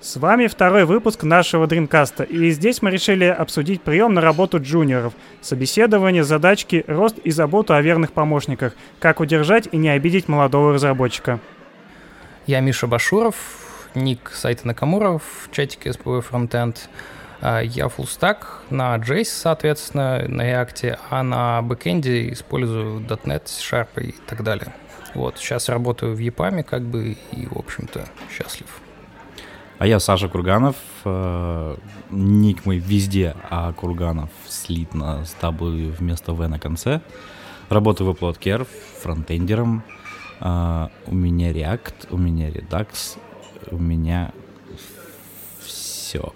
С вами второй выпуск нашего Dreamcast, и здесь мы решили обсудить прием на работу джуниоров, собеседование, задачки, рост и заботу о верных помощниках, как удержать и не обидеть молодого разработчика. Я Миша Башуров, ник сайта Накамура в чатике SPV Frontend. Я фуллстак на JS, соответственно, на React, а на бэкэнде использую .NET, Sharp и так далее. Вот, сейчас работаю в EPAM, как бы, и, в общем-то, счастлив. А я Саша Курганов, э, ник мой везде, а Курганов слитно с W вместо В на конце. Работаю в Upload фронтендером. Э, у меня React, у меня Redux, у меня все.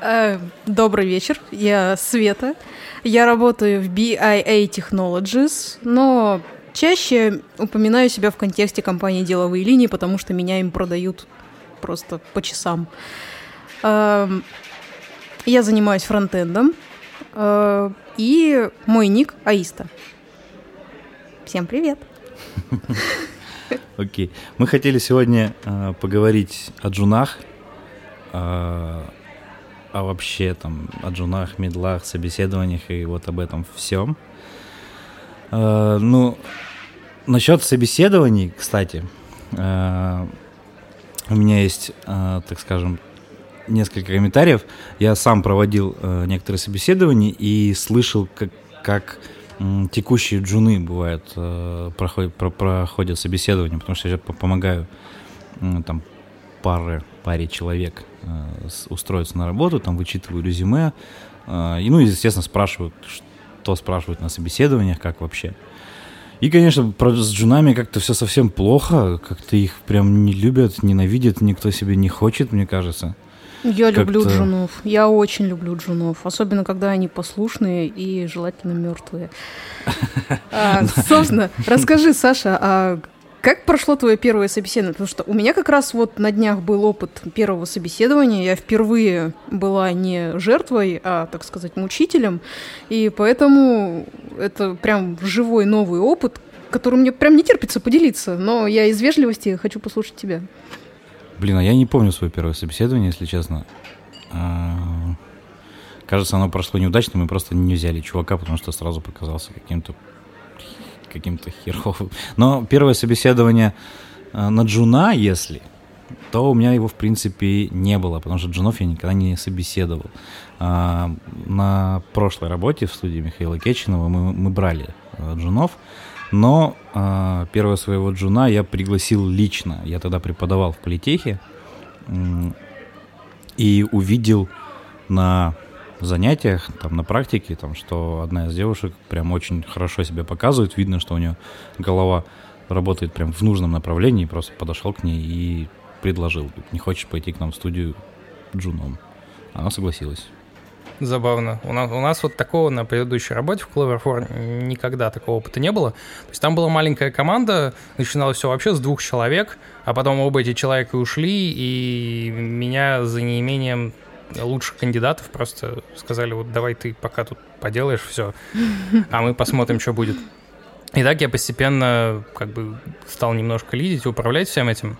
Э, добрый вечер, я Света. Я работаю в BIA Technologies, но чаще упоминаю себя в контексте компании «Деловые линии», потому что меня им продают просто по часам. Эм, я занимаюсь фронтендом, э, и мой ник — Аиста. Всем привет! Окей. Мы хотели сегодня э, поговорить о джунах, э, о вообще там о джунах, медлах, собеседованиях и вот об этом всем. Э, ну, насчет собеседований, кстати, э, у меня есть, э, так скажем, несколько комментариев. Я сам проводил э, некоторые собеседования и слышал, как, как текущие джуны бывают, э, проходят, про, проходят собеседование, потому что я помогаю там пары, паре человек э, устроиться на работу, там вычитываю резюме, э, и, ну, естественно, спрашивают, что спрашивают на собеседованиях, как вообще. И, конечно, про, с джунами как-то все совсем плохо, как-то их прям не любят, ненавидят, никто себе не хочет, мне кажется. Я люблю джунов. Я очень люблю джунов. Особенно, когда они послушные и желательно мертвые. А, собственно, расскажи, Саша, а как прошло твое первое собеседование? Потому что у меня как раз вот на днях был опыт первого собеседования. Я впервые была не жертвой, а, так сказать, мучителем. И поэтому это прям живой новый опыт, которым мне прям не терпится поделиться. Но я из вежливости хочу послушать тебя. Блин, а я не помню свое первое собеседование, если честно. А, кажется, оно прошло неудачно, мы просто не взяли чувака, потому что сразу показался каким-то каким-то херовым. Но первое собеседование а, на Джуна, если, то у меня его, в принципе, не было, потому что Джунов я никогда не собеседовал. А, на прошлой работе в студии Михаила Кечинова мы, мы брали Джунов, но э, первого своего джуна я пригласил лично. Я тогда преподавал в политехе э, и увидел на занятиях, там, на практике, там, что одна из девушек прям очень хорошо себя показывает. Видно, что у нее голова работает прям в нужном направлении. Просто подошел к ней и предложил, не хочешь пойти к нам в студию джуном? Она согласилась. Забавно. У нас, у нас вот такого на предыдущей работе в Clover4 никогда такого опыта не было. То есть там была маленькая команда, начиналось все вообще с двух человек, а потом оба эти человека ушли, и меня за неимением лучших кандидатов просто сказали, вот давай ты пока тут поделаешь все, а мы посмотрим, что будет. И так я постепенно как бы стал немножко лидить, управлять всем этим.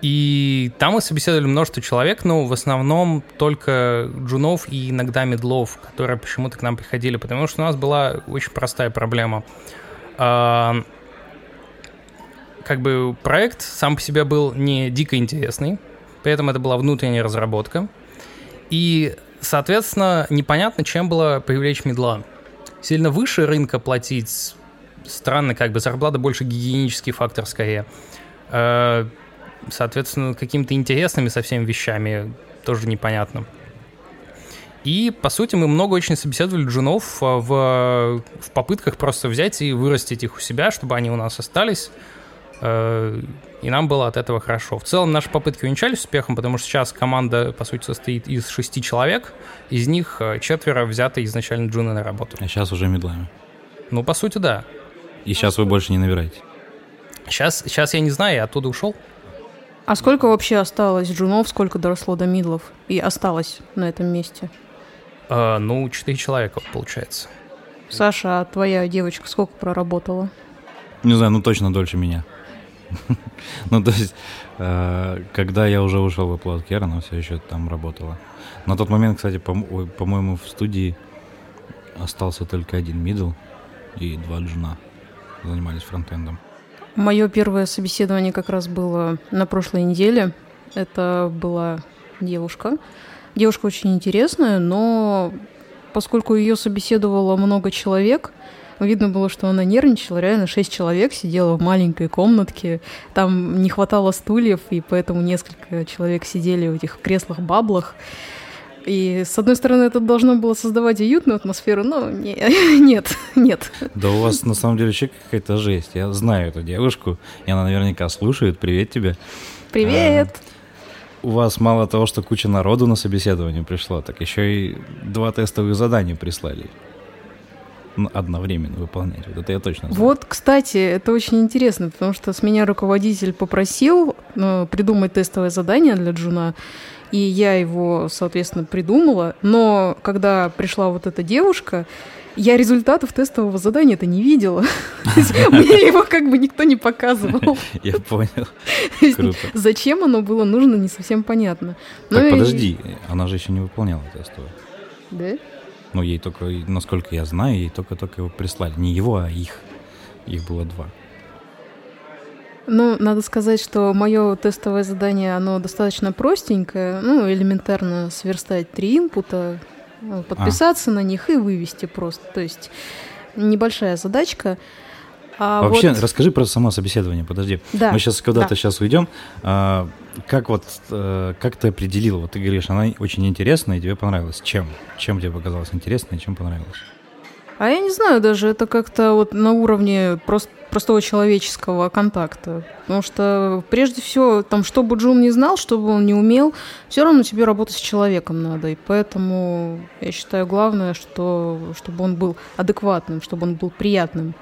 И там мы собеседовали множество человек, но в основном только джунов и иногда медлов, которые почему-то к нам приходили, потому что у нас была очень простая проблема. А, как бы проект сам по себе был не дико интересный, поэтому это была внутренняя разработка. И, соответственно, непонятно, чем было привлечь медла. Сильно выше рынка платить, странно, как бы зарплата больше гигиенический фактор скорее а, соответственно, какими-то интересными совсем вещами тоже непонятно. И, по сути, мы много очень собеседовали джунов а, в, в попытках просто взять и вырастить их у себя, чтобы они у нас остались. Э, и нам было от этого хорошо. В целом наши попытки увенчались успехом, потому что сейчас команда, по сути, состоит из шести человек. Из них э, четверо взяты изначально джуны на работу. А сейчас уже медлами. Ну, по сути, да. И сейчас вы больше не набираете? Сейчас, сейчас я не знаю, я оттуда ушел. А сколько вообще осталось джунов, сколько доросло до мидлов и осталось на этом месте? А, ну, четыре человека, получается. Саша, а твоя девочка сколько проработала? Не знаю, ну точно дольше меня. Ну, то есть, э, когда я уже ушел в Apple Care, она все еще там работала. На тот момент, кстати, по-моему, в студии остался только один middle и два джуна занимались фронтендом. Мое первое собеседование как раз было на прошлой неделе. Это была девушка. Девушка очень интересная, но поскольку ее собеседовало много человек, видно было, что она нервничала. Реально шесть человек сидело в маленькой комнатке. Там не хватало стульев, и поэтому несколько человек сидели в этих креслах-баблах. И, с одной стороны, это должно было создавать уютную атмосферу, но не, нет, нет. Да у вас, на самом деле, вообще какая-то жесть. Я знаю эту девушку, и она наверняка слушает. Привет тебе. Привет. А, у вас мало того, что куча народу на собеседование пришло, так еще и два тестовых задания прислали одновременно выполнять. Вот это я точно знаю. Вот, кстати, это очень интересно, потому что с меня руководитель попросил ну, придумать тестовое задание для Джуна, и я его, соответственно, придумала. Но когда пришла вот эта девушка, я результатов тестового задания это не видела. Мне его как бы никто не показывал. Я понял. Круто. Зачем оно было нужно, не совсем понятно. Так, подожди, она же еще не выполняла тестовое. Да? Ну, ей только, насколько я знаю, ей только-только его прислали. Не его, а их. Их было два. Ну, надо сказать, что мое тестовое задание, оно достаточно простенькое. Ну, элементарно сверстать три инпута, ну, подписаться а. на них и вывести просто. То есть небольшая задачка. А Вообще, вот... расскажи про само собеседование, подожди. Да, Мы сейчас когда-то да. сейчас уйдем. А, как вот, а, как ты определила? Вот ты говоришь, она очень интересная и тебе понравилась. Чем? Чем тебе показалось интересно и чем понравилось? А я не знаю даже, это как-то вот на уровне просто простого человеческого контакта. Потому что прежде всего, там, что бы Джун не знал, что бы он не умел, все равно тебе работать с человеком надо. И поэтому я считаю главное, что, чтобы он был адекватным, чтобы он был приятным.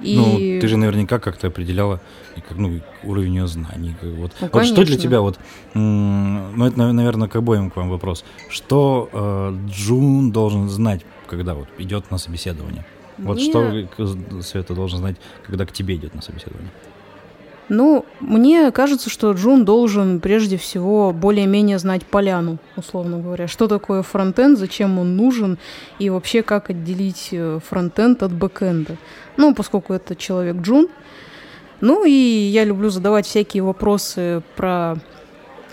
И... Ну, ты же наверняка как-то определяла как, ну, уровень ее знаний. Вот, ну, вот что для тебя вот, ну это, наверное, к обоим к вам вопрос. Что э, Джун должен знать, когда вот идет на собеседование? Вот Мне... что Света должен знать, когда к тебе идет на собеседование? Ну, мне кажется, что Джун должен прежде всего более-менее знать поляну, условно говоря. Что такое фронтенд, зачем он нужен и вообще как отделить э, фронтенд от бэкенда. Ну, поскольку это человек Джун. Ну и я люблю задавать всякие вопросы про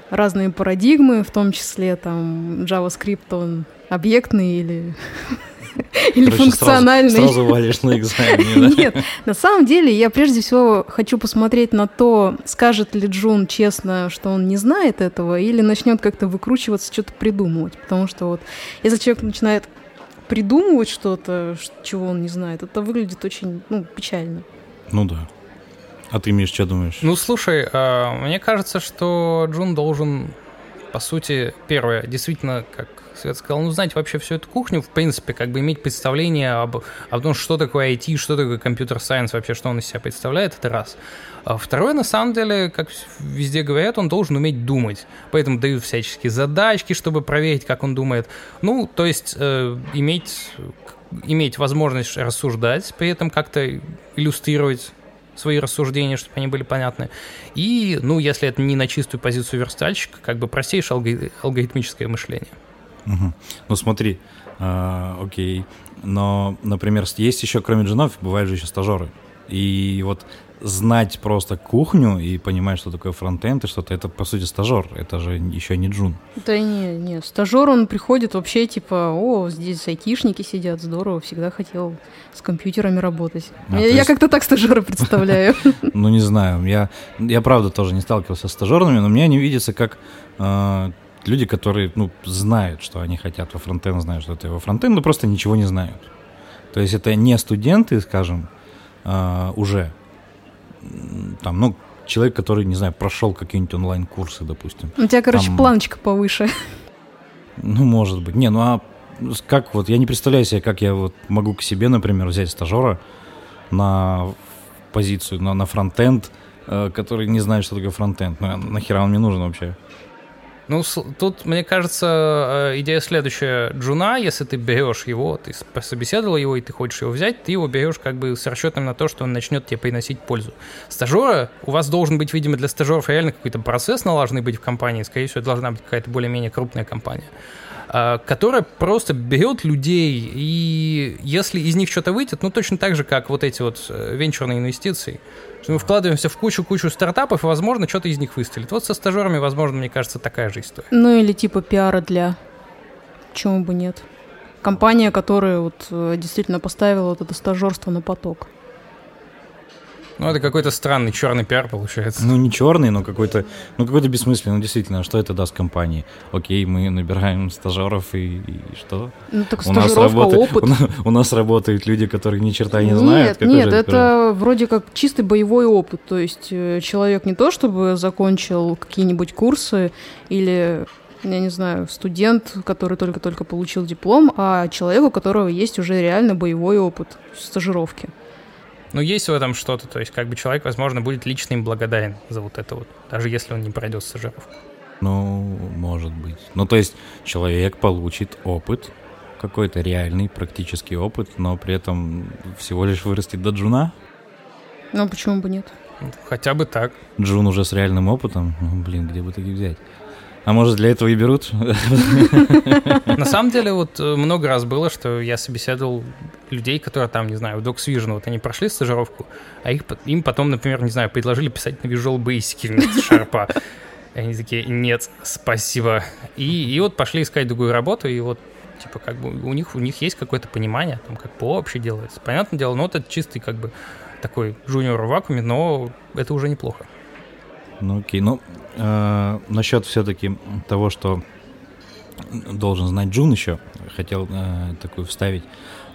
разные парадигмы, в том числе там JavaScript, он объектный или Или Короче, функциональный. Сразу, сразу валишь на экзамене, да? Нет, на самом деле я прежде всего хочу посмотреть на то, скажет ли Джун честно, что он не знает этого, или начнет как-то выкручиваться, что-то придумывать. Потому что вот если человек начинает придумывать что-то, чего он не знает, это выглядит очень ну, печально. Ну да. А ты, Миш, что думаешь? Ну, слушай, э, мне кажется, что Джун должен, по сути, первое, действительно, как Свет сказал, ну, знаете, вообще всю эту кухню, в принципе, как бы иметь представление об, об том, что такое IT, что такое компьютер-сайенс, вообще, что он из себя представляет, это раз. А второе, на самом деле, как везде говорят, он должен уметь думать. Поэтому дают всяческие задачки, чтобы проверить, как он думает. Ну, то есть э, иметь, иметь возможность рассуждать, при этом как-то иллюстрировать свои рассуждения, чтобы они были понятны. И, ну, если это не на чистую позицию верстальщика, как бы простейшее алгоритмическое мышление. Угу. Ну смотри, э, окей. Но, например, есть еще, кроме джинов, бывают же еще стажеры. И вот знать просто кухню и понимать, что такое фронтенд и что-то, это, по сути, стажер, это же еще не джун. Да не, не, стажер, он приходит вообще, типа, о, здесь айтишники сидят, здорово, всегда хотел с компьютерами работать. А, я есть... как-то так стажера представляю. Ну, не знаю, я, я правда тоже не сталкивался с стажерами, но мне они видятся как э, люди, которые, ну, знают, что они хотят во фронтенд, знают, что это во фронтенд, но просто ничего не знают. То есть это не студенты, скажем, э, уже, там, ну, человек, который, не знаю, прошел какие-нибудь онлайн-курсы, допустим. У тебя, короче, там, планочка повыше. Ну, может быть. Не, ну а как вот, я не представляю себе, как я вот могу к себе, например, взять стажера на позицию, на, на фронтенд, э, который не знает, что такое фронтенд. Ну, нахера он мне нужен вообще? Ну, тут, мне кажется, э, идея следующая. Джуна, если ты берешь его, ты пособеседовал его, и ты хочешь его взять, ты его берешь как бы с расчетом на то, что он начнет тебе приносить пользу. Стажера, у вас должен быть, видимо, для стажеров реально какой-то процесс налаженный быть в компании. Скорее всего, должна быть какая-то более-менее крупная компания а, которая просто берет людей, и если из них что-то выйдет, ну точно так же, как вот эти вот э, венчурные инвестиции, что мы вкладываемся в кучу-кучу стартапов, и, возможно, что-то из них выстрелит. Вот со стажерами, возможно, мне кажется, такая же история. Ну или типа пиара для... Чему бы нет. Компания, которая вот э, действительно поставила вот это стажерство на поток. Ну, это какой-то странный черный пиар получается. Ну, не черный, но какой-то, ну, какой-то бессмысленный. Ну, действительно, что это даст компании? Окей, мы набираем стажеров и, и что? Ну, так у нас работает, опыт. У, у нас работают люди, которые ни черта не знают. Нет, нет, это вроде как чистый боевой опыт. То есть э, человек не то, чтобы закончил какие-нибудь курсы или я не знаю, студент, который только-только получил диплом, а человек, у которого есть уже реально боевой опыт стажировки. Ну, есть в этом что-то, то есть как бы человек, возможно, будет лично им благодарен за вот это вот, даже если он не пройдет стажировку. Ну, может быть. Ну, то есть человек получит опыт, какой-то реальный практический опыт, но при этом всего лишь вырастет до джуна? Ну, почему бы нет? Хотя бы так. Джун уже с реальным опытом? Ну, блин, где бы таких взять? А может, для этого и берут? На самом деле, вот э, много раз было, что я собеседовал людей, которые там, не знаю, в DocsVision, вот они прошли стажировку, а их, им потом, например, не знаю, предложили писать на Visual Basic вместо шарпа. Они такие, нет, спасибо. И, и вот пошли искать другую работу, и вот типа как бы у них у них есть какое-то понимание о том, как ПО вообще делается. Понятное дело, но это чистый как бы такой джуниор в вакууме, но это уже неплохо. Ну окей, ну э, насчет все-таки того, что должен знать Джун еще, хотел э, такую вставить.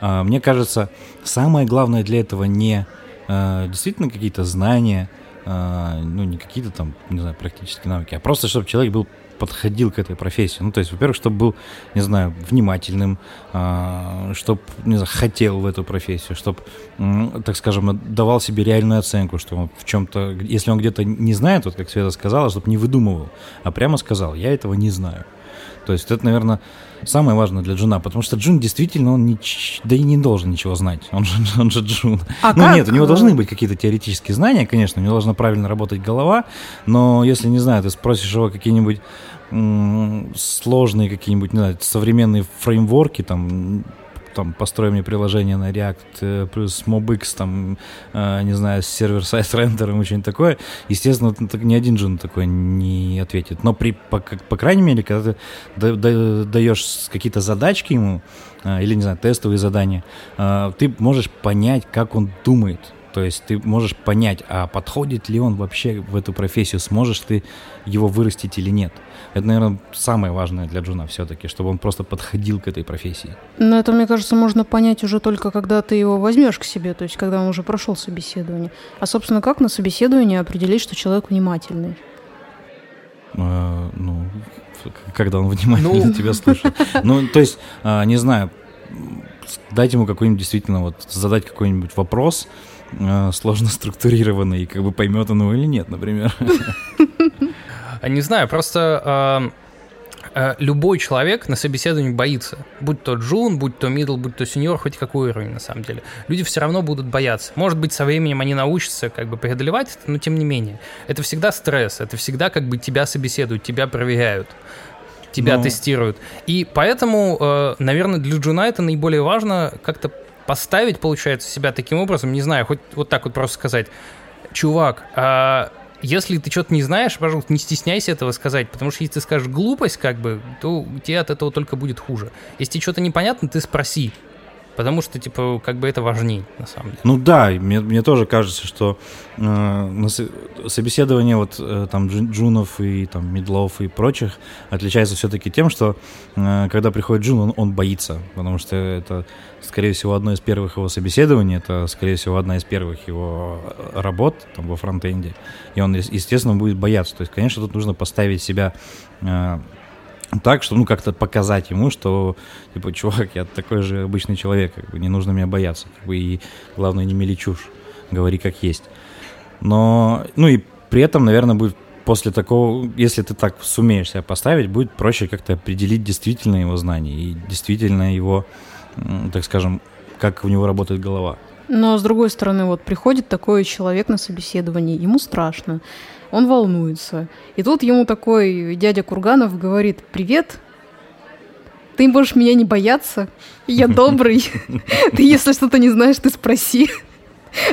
Э, мне кажется, самое главное для этого не э, действительно какие-то знания, ну не какие-то там, не знаю, практические навыки, а просто чтобы человек был подходил к этой профессии. Ну, то есть, во-первых, чтобы был, не знаю, внимательным, э, чтобы, не знаю, хотел в эту профессию, чтобы, так скажем, давал себе реальную оценку, что он в чем-то, если он где-то не знает, вот как Света сказала, чтобы не выдумывал, а прямо сказал, я этого не знаю. То есть это, наверное, самое важное для Джуна, потому что Джун действительно, он не, да и не должен ничего знать, он же, он же Джун. А ну как? нет, у него должны быть какие-то теоретические знания, конечно, у него должна правильно работать голова, но если, не знаю, ты спросишь его какие-нибудь сложные какие-нибудь, не знаю, современные фреймворки, там, там, построй мне приложение на React э, плюс MobX, там, э, не знаю, с сервер-сайт рендером и что-нибудь такое, естественно, ни один джун такой не ответит. Но при, по, по крайней мере, когда ты да, да, даешь какие-то задачки ему, э, или, не знаю, тестовые задания, ты можешь понять, как он думает. То есть ты можешь понять, а подходит ли он вообще в эту профессию, сможешь ты его вырастить или нет. Это, наверное, самое важное для Джуна все-таки, чтобы он просто подходил к этой профессии. Но это, мне кажется, можно понять уже только когда ты его возьмешь к себе, то есть когда он уже прошел собеседование. А, собственно, как на собеседовании определить, что человек внимательный? А, ну, когда он внимательно ну... тебя слушает. Ну, то есть, а, не знаю, дать ему какой-нибудь действительно вот задать какой-нибудь вопрос а, сложно структурированный, и как бы поймет он его или нет, например. Не знаю, просто э, любой человек на собеседовании боится. Будь то джун, будь то мидл, будь то сеньор, хоть какой уровень на самом деле. Люди все равно будут бояться. Может быть, со временем они научатся как бы преодолевать это, но тем не менее. Это всегда стресс, это всегда как бы тебя собеседуют, тебя проверяют тебя но... тестируют. И поэтому, э, наверное, для джуна это наиболее важно как-то поставить, получается, себя таким образом, не знаю, хоть вот так вот просто сказать, чувак, а если ты что-то не знаешь, пожалуйста, не стесняйся этого сказать, потому что если ты скажешь глупость, как бы, то тебе от этого только будет хуже. Если тебе что-то непонятно, ты спроси. Потому что, типа, как бы это важнее, на самом деле. Ну да, мне, мне тоже кажется, что э, собеседование вот э, там джунов и там медлов и прочих отличается все-таки тем, что э, когда приходит джун, он, он боится, потому что это, скорее всего, одно из первых его собеседований, это, скорее всего, одна из первых его э, работ там во фронтенде, и он, естественно, будет бояться. То есть, конечно, тут нужно поставить себя э, так, что, ну, как-то показать ему, что, типа, чувак, я такой же обычный человек, как бы, не нужно меня бояться, как бы, и главное, не мели говори как есть. Но, ну, и при этом, наверное, будет после такого, если ты так сумеешь себя поставить, будет проще как-то определить действительно его знания и действительно его, так скажем, как у него работает голова. Но с другой стороны, вот приходит такой человек на собеседование, ему страшно, он волнуется. И тут ему такой дядя Курганов говорит, привет, ты можешь меня не бояться, я добрый. Ты, если что-то не знаешь, ты спроси.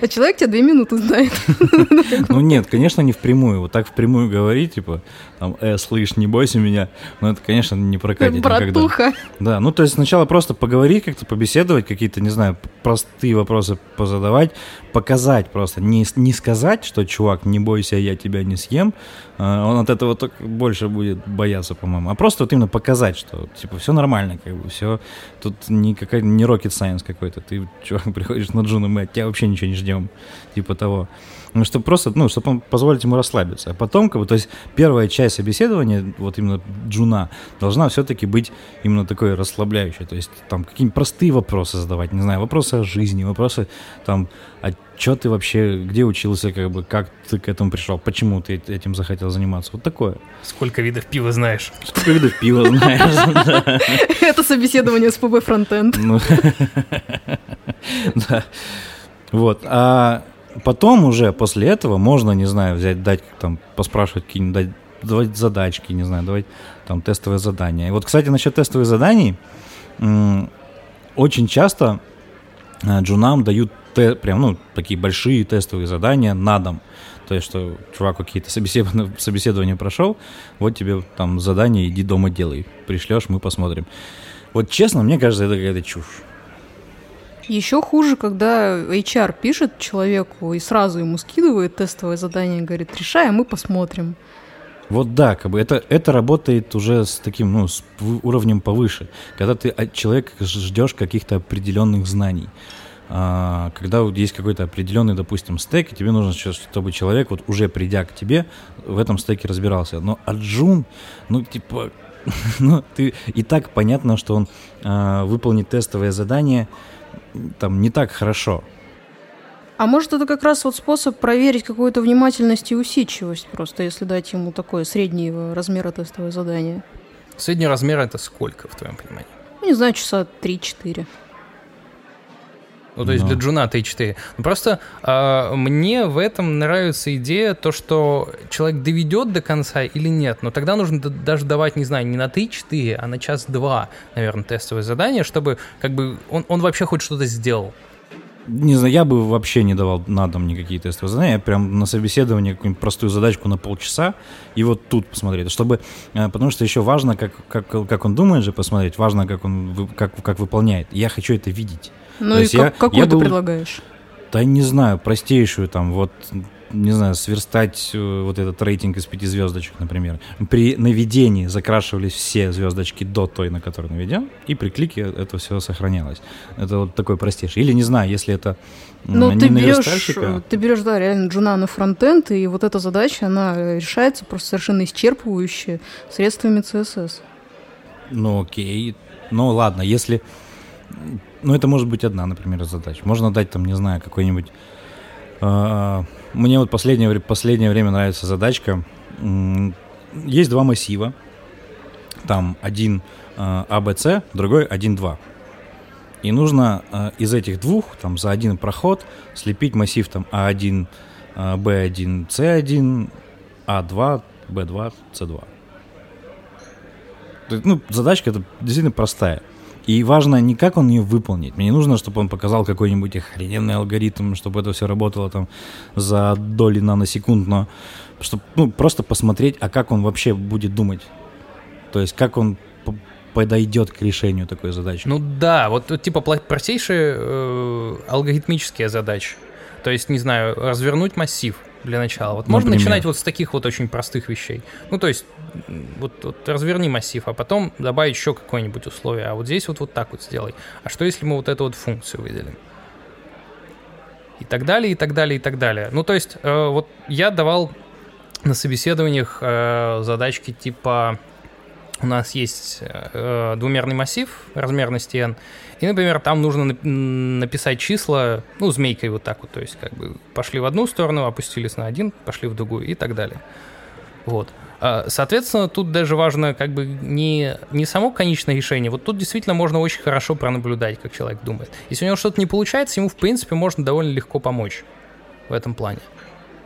А человек тебя две минуты знает. Ну нет, конечно, не впрямую. Вот так впрямую говорить, типа, там, э, слышь, не бойся меня. Но это, конечно, не прокатит Братуха. никогда. Да, ну то есть сначала просто поговорить, как-то побеседовать, какие-то, не знаю, простые вопросы позадавать, показать просто. Не, не сказать, что, чувак, не бойся, я тебя не съем. А, он от этого только больше будет бояться, по-моему. А просто вот именно показать, что, типа, все нормально, как бы, все. Тут не, какая, не rocket science какой-то. Ты, чувак, приходишь на Джуну, мы от тебя вообще ничего не ждем. Типа того. Ну, чтобы просто, ну, чтобы позволить ему расслабиться. А потом, как бы, то есть первая часть собеседования, вот именно джуна, должна все-таки быть именно такой расслабляющей. То есть там какие-нибудь простые вопросы задавать, не знаю, вопросы о жизни, вопросы там, а что ты вообще, где учился, как бы, как ты к этому пришел, почему ты этим захотел заниматься, вот такое. Сколько видов пива знаешь? Сколько видов пива знаешь, Это собеседование с ПБ Фронтенд. Ну, да. Вот. А потом уже после этого можно, не знаю, взять, дать там, поспрашивать какие-нибудь, дать, давать задачки, не знаю, давать там тестовые задания. И вот, кстати, насчет тестовых заданий, очень часто э, джунам дают те, прям, ну, такие большие тестовые задания на дом. То есть, что чувак какие-то собеседования, собеседования прошел, вот тебе там задание, иди дома делай. Пришлешь, мы посмотрим. Вот честно, мне кажется, это какая-то чушь. Еще хуже, когда HR пишет человеку и сразу ему скидывает тестовое задание говорит, решай, а мы посмотрим. Вот да, как бы это, это работает уже с таким, ну, с уровнем повыше. Когда ты от человека ждешь каких-то определенных знаний. А, когда есть какой-то определенный, допустим, стек, и тебе нужно, чтобы человек, вот уже придя к тебе, в этом стеке разбирался. Но Аджун, ну, типа, ну, ты и так понятно, что он а, выполнит тестовое задание, там не так хорошо. А может, это как раз вот способ проверить какую-то внимательность и усидчивость, просто если дать ему такое среднего размера тестовое задание? Средний размер это сколько, в твоем понимании? Ну, не знаю, часа 3-4. Ну, то есть Но. для джуна 3-4. Ну, просто э, мне в этом нравится идея, то, что человек доведет до конца или нет. Но тогда нужно даже давать, не знаю, не на 3-4, а на час-два, наверное, тестовое задание, чтобы как бы он, он вообще хоть что-то сделал не знаю, я бы вообще не давал на дом никакие тестовые задания, я прям на собеседование какую-нибудь простую задачку на полчаса и вот тут посмотреть, чтобы, э, потому что еще важно, как, как, как он думает же посмотреть, важно, как он как, как выполняет. Я хочу это видеть. Ну То и как, я, какую я ты был, предлагаешь? Да не знаю, простейшую там, вот не знаю, сверстать э, вот этот рейтинг из пяти звездочек, например. При наведении закрашивались все звездочки до той, на которой наведен, и при клике это все сохранялось. Это вот такой простейший. Или, не знаю, если это ну, не ты берешь, ты берешь, да, реально джуна на фронтенд, и вот эта задача, она решается просто совершенно исчерпывающе средствами CSS. Ну, окей. Ну, ладно, если... Ну, это может быть одна, например, задача. Можно дать там, не знаю, какой-нибудь а, мне вот последнее, последнее время нравится задачка. Есть два массива. Там один а, другой 1.2. И нужно а, из этих двух, там, за один проход слепить массив там А1, B1, C1, А2, B2, C2. Ну, задачка это действительно простая. И важно не как он ее выполнит. Мне не нужно, чтобы он показал какой-нибудь охрененный алгоритм, чтобы это все работало там за доли наносекунд, но чтобы ну, просто посмотреть, а как он вообще будет думать. То есть как он подойдет к решению такой задачи. Ну да, вот, типа простейшие э, алгоритмические задачи. То есть, не знаю, развернуть массив для начала. Вот можно начинать вот с таких вот очень простых вещей. Ну, то есть, вот, вот разверни массив, а потом добавить еще какое-нибудь условие. А вот здесь вот, вот так вот сделай. А что если мы вот эту вот функцию выделим? И так далее, и так далее, и так далее. Ну, то есть, э, вот я давал на собеседованиях э, задачки типа у нас есть э, двумерный массив размерности n, и, например, там нужно написать числа, ну, змейкой вот так вот, то есть как бы пошли в одну сторону, опустились на один, пошли в другую и так далее. Вот. А, Соответственно, тут даже важно как бы не, не само конечное решение. Вот тут действительно можно очень хорошо пронаблюдать, как человек думает. Если у него что-то не получается, ему, в принципе, можно довольно легко помочь в этом плане.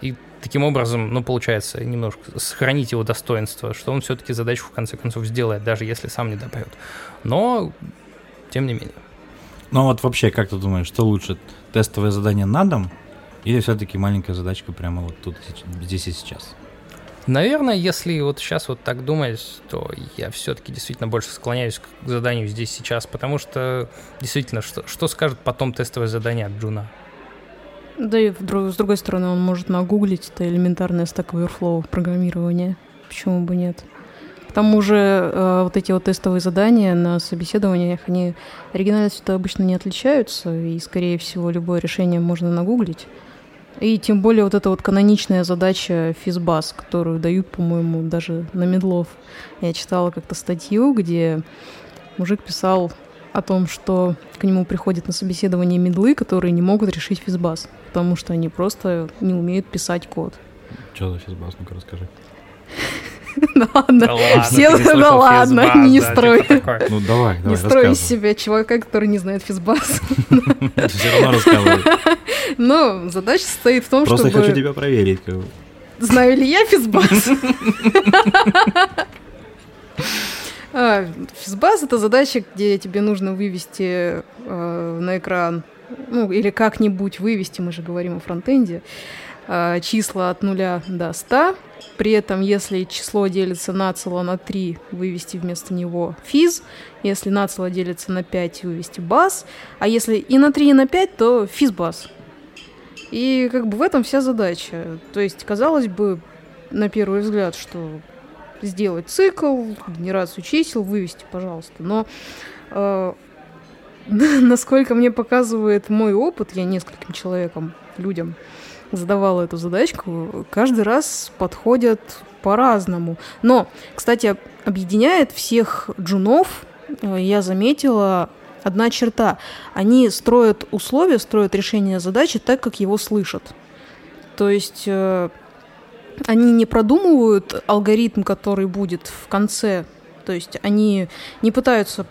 И таким образом, ну, получается, немножко сохранить его достоинство, что он все-таки задачу в конце концов сделает, даже если сам не допрет. Но, тем не менее. Ну вот вообще, как ты думаешь, что лучше, тестовое задание на дом или все-таки маленькая задачка прямо вот тут, здесь и сейчас? Наверное, если вот сейчас вот так думать, то я все-таки действительно больше склоняюсь к заданию здесь сейчас, потому что действительно, что, что скажет потом тестовое задание от Джуна? Да и с другой стороны, он может нагуглить это элементарное Stack Overflow программирование. Почему бы нет? К тому же э, вот эти вот тестовые задания на собеседованиях, они оригинальностью обычно не отличаются, и, скорее всего, любое решение можно нагуглить. И тем более вот эта вот каноничная задача FizzBuzz, которую дают, по-моему, даже на мидлов. Я читала как-то статью, где мужик писал о том, что к нему приходят на собеседование медлы, которые не могут решить физбас, потому что они просто не умеют писать код. Что за физбас? Ну-ка расскажи. Да ладно, все, да ладно, не строй. Типа ну давай, давай, Не строй из себя чувака, который не знает физбас. Все равно рассказывай. Ну, задача состоит в том, чтобы... Просто хочу тебя проверить. Знаю ли я физбас? А, физбас — это задача, где тебе нужно вывести э, на экран, ну, или как-нибудь вывести, мы же говорим о фронтенде, э, числа от 0 до 100. При этом, если число делится на цело на 3, вывести вместо него физ. Если на цело делится на 5, вывести бас. А если и на 3, и на 5, то физбас. И как бы в этом вся задача. То есть, казалось бы, на первый взгляд, что сделать цикл, генерацию чисел, вывести, пожалуйста. Но э, насколько мне показывает мой опыт, я нескольким человекам, людям задавала эту задачку, каждый раз подходят по-разному. Но, кстати, объединяет всех джунов, э, я заметила, одна черта. Они строят условия, строят решение задачи так, как его слышат. То есть э, они не продумывают алгоритм, который будет в конце. То есть они не пытаются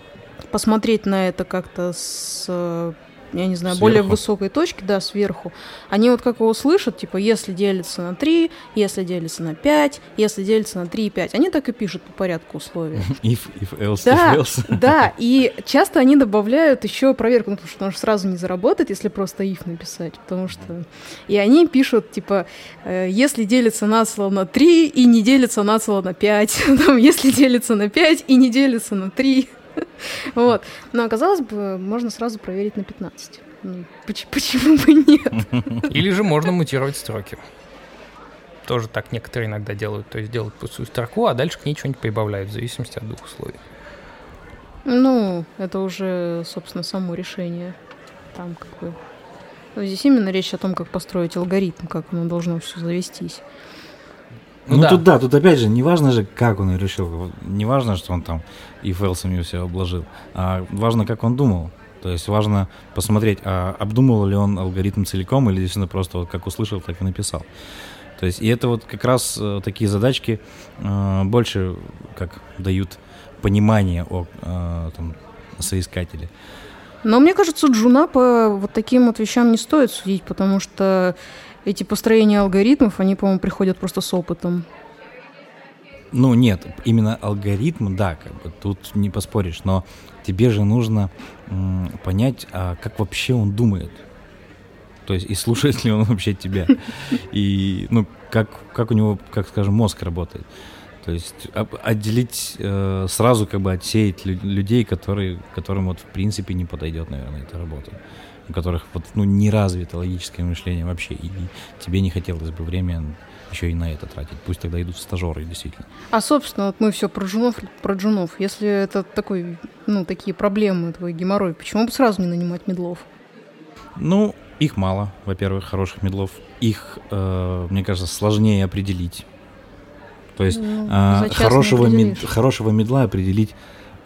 посмотреть на это как-то с я не знаю, сверху. более высокой точки, да, сверху, они вот как его слышат, типа, если делится на 3, если делится на 5, если делится на 3 и 5. Они так и пишут по порядку условия. If, if else, да, if else. Да, и часто они добавляют еще проверку, ну, потому что он же сразу не заработает, если просто if написать, потому что... И они пишут, типа, э, если делится на цело на 3 и не делится на цело на 5, там, если делится на 5 и не делится на 3, Вот. Но оказалось бы, можно сразу проверить на 15. Ну, почему бы нет? Или же можно мутировать строки. Тоже так некоторые иногда делают. То есть делают пустую строку, а дальше к ней что-нибудь прибавляют в зависимости от двух условий. Ну, это уже, собственно, само решение. Там как бы... Но здесь именно речь о том, как построить алгоритм, как оно должно все завестись. Ну, ну да. тут да, тут опять же, не важно же, как он решил. Не важно, что он там и фэлсами все обложил. А важно, как он думал. То есть важно посмотреть, а обдумывал ли он алгоритм целиком, или действительно просто вот как услышал, так и написал. То есть, и это вот как раз э, такие задачки э, больше как дают понимание о э, там, соискателе. Но мне кажется, Джуна по вот таким вот вещам не стоит судить, потому что эти построения алгоритмов, они, по-моему, приходят просто с опытом. Ну нет, именно алгоритм, да, как бы тут не поспоришь, но тебе же нужно м, понять, а как вообще он думает. То есть и слушает ли он вообще тебя, и ну как как у него, как скажем, мозг работает. То есть отделить э, сразу как бы отсеять людей, которые которым вот в принципе не подойдет, наверное, эта работа у которых вот, ну, не развито логическое мышление вообще, и тебе не хотелось бы время еще и на это тратить. Пусть тогда идут стажеры, действительно. А, собственно, вот мы все про джунов, про джунов. Если это такой, ну, такие проблемы, твой геморрой, почему бы сразу не нанимать медлов? Ну, их мало, во-первых, хороших медлов. Их, э, мне кажется, сложнее определить. То есть ну, э, хорошего, мед, хорошего медла определить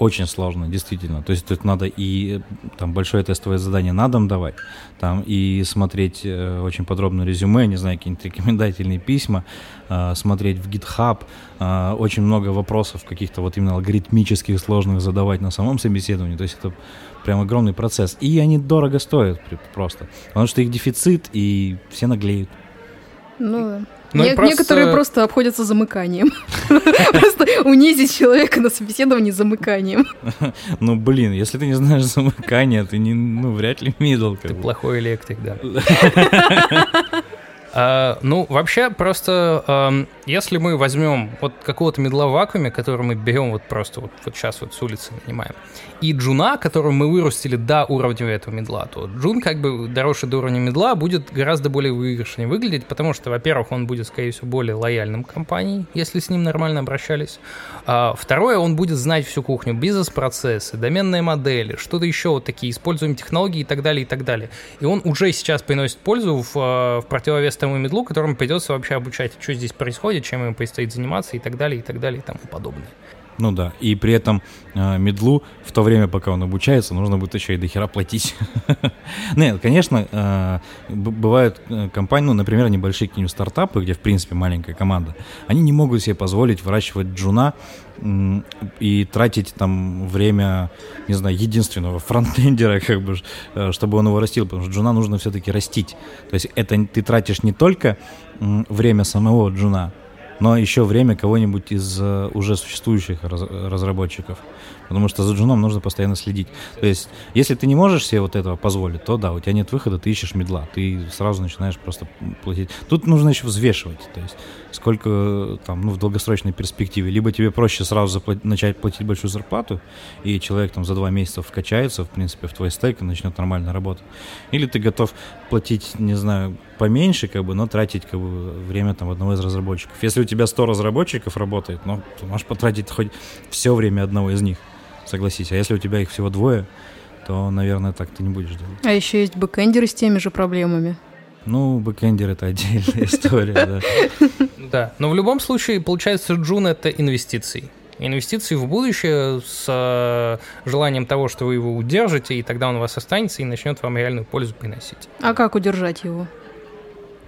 очень сложно, действительно. То есть тут надо и там большое тестовое задание на дом давать, там и смотреть э, очень подробно резюме, не знаю, какие-нибудь рекомендательные письма, э, смотреть в GitHub, э, очень много вопросов каких-то вот именно алгоритмических сложных задавать на самом собеседовании. То есть это прям огромный процесс. И они дорого стоят просто, потому что их дефицит, и все наглеют. Ну, ну, Не- просто... Некоторые просто обходятся замыканием. Просто унизить человека на собеседовании замыканием. Ну, блин, если ты не знаешь замыкания, ты не, ну, вряд ли мидл. Ты плохой электрик, да. А, ну, вообще, просто если мы возьмем вот какого-то медла в вакууме, который мы берем вот просто вот, вот сейчас вот с улицы нанимаем, и джуна, которую мы вырастили до уровня этого медла, то джун, как бы доросший до уровня медла, будет гораздо более выигрышнее выглядеть, потому что, во-первых, он будет, скорее всего, более лояльным компанией, если с ним нормально обращались. А, второе, он будет знать всю кухню, бизнес-процессы, доменные модели, что-то еще вот такие, используем технологии и так далее, и так далее. И он уже сейчас приносит пользу в, в противовес тому медлу, которому придется вообще обучать, что здесь происходит, чем ему предстоит заниматься и так далее, и так далее, и тому подобное. Ну да, и при этом э, медлу в то время, пока он обучается, нужно будет еще и дохера платить. Нет, конечно, э, бывают э, компании, ну, например, небольшие какие-нибудь стартапы, где, в принципе, маленькая команда, они не могут себе позволить выращивать джуна и тратить там время, не знаю, единственного фронтендера, как бы, э, чтобы он его растил, потому что джуна нужно все-таки растить. То есть это ты тратишь не только время самого джуна, но еще время кого-нибудь из э, уже существующих раз, разработчиков. Потому что за джуном нужно постоянно следить. То есть, если ты не можешь себе вот этого позволить, то да, у тебя нет выхода, ты ищешь медла, ты сразу начинаешь просто платить. Тут нужно еще взвешивать, то есть сколько там, ну, в долгосрочной перспективе. Либо тебе проще сразу заплатить, начать платить большую зарплату, и человек там за два месяца вкачается, в принципе, в твой стейк и начнет нормально работать. Или ты готов платить, не знаю, поменьше, как бы, но тратить как бы, время там одного из разработчиков. Если у тебя 100 разработчиков работает, ну, ты можешь потратить хоть все время одного из них, согласись. А если у тебя их всего двое, то, наверное, так ты не будешь делать. А еще есть бэкэндеры с теми же проблемами. Ну, бэкэндер — это отдельная история, да. Да, но в любом случае, получается, Джун — это инвестиции. Инвестиции в будущее с э, желанием того, что вы его удержите, и тогда он у вас останется и начнет вам реальную пользу приносить. А как удержать его?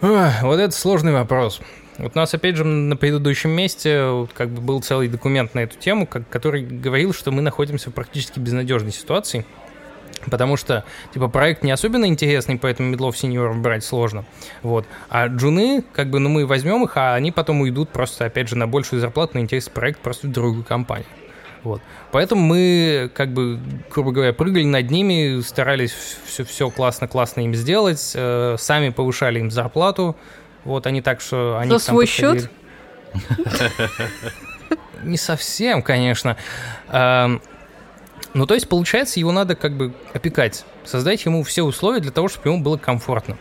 Вот это сложный вопрос. Вот у нас, опять же, на предыдущем месте как бы был целый документ на эту тему, который говорил, что мы находимся в практически безнадежной ситуации, потому что, типа, проект не особенно интересный, поэтому медлов сеньоров брать сложно, вот. А джуны, как бы, ну, мы возьмем их, а они потом уйдут просто, опять же, на большую зарплату, на интересный проект просто в другую компанию. Вот. Поэтому мы, как бы, грубо говоря, прыгали над ними, старались все, все классно-классно им сделать, э, сами повышали им зарплату. Вот они так, что они... За свой счет? Не совсем, конечно. Ну, то есть, получается, его надо как бы опекать, создать ему все условия для того, чтобы ему было комфортно.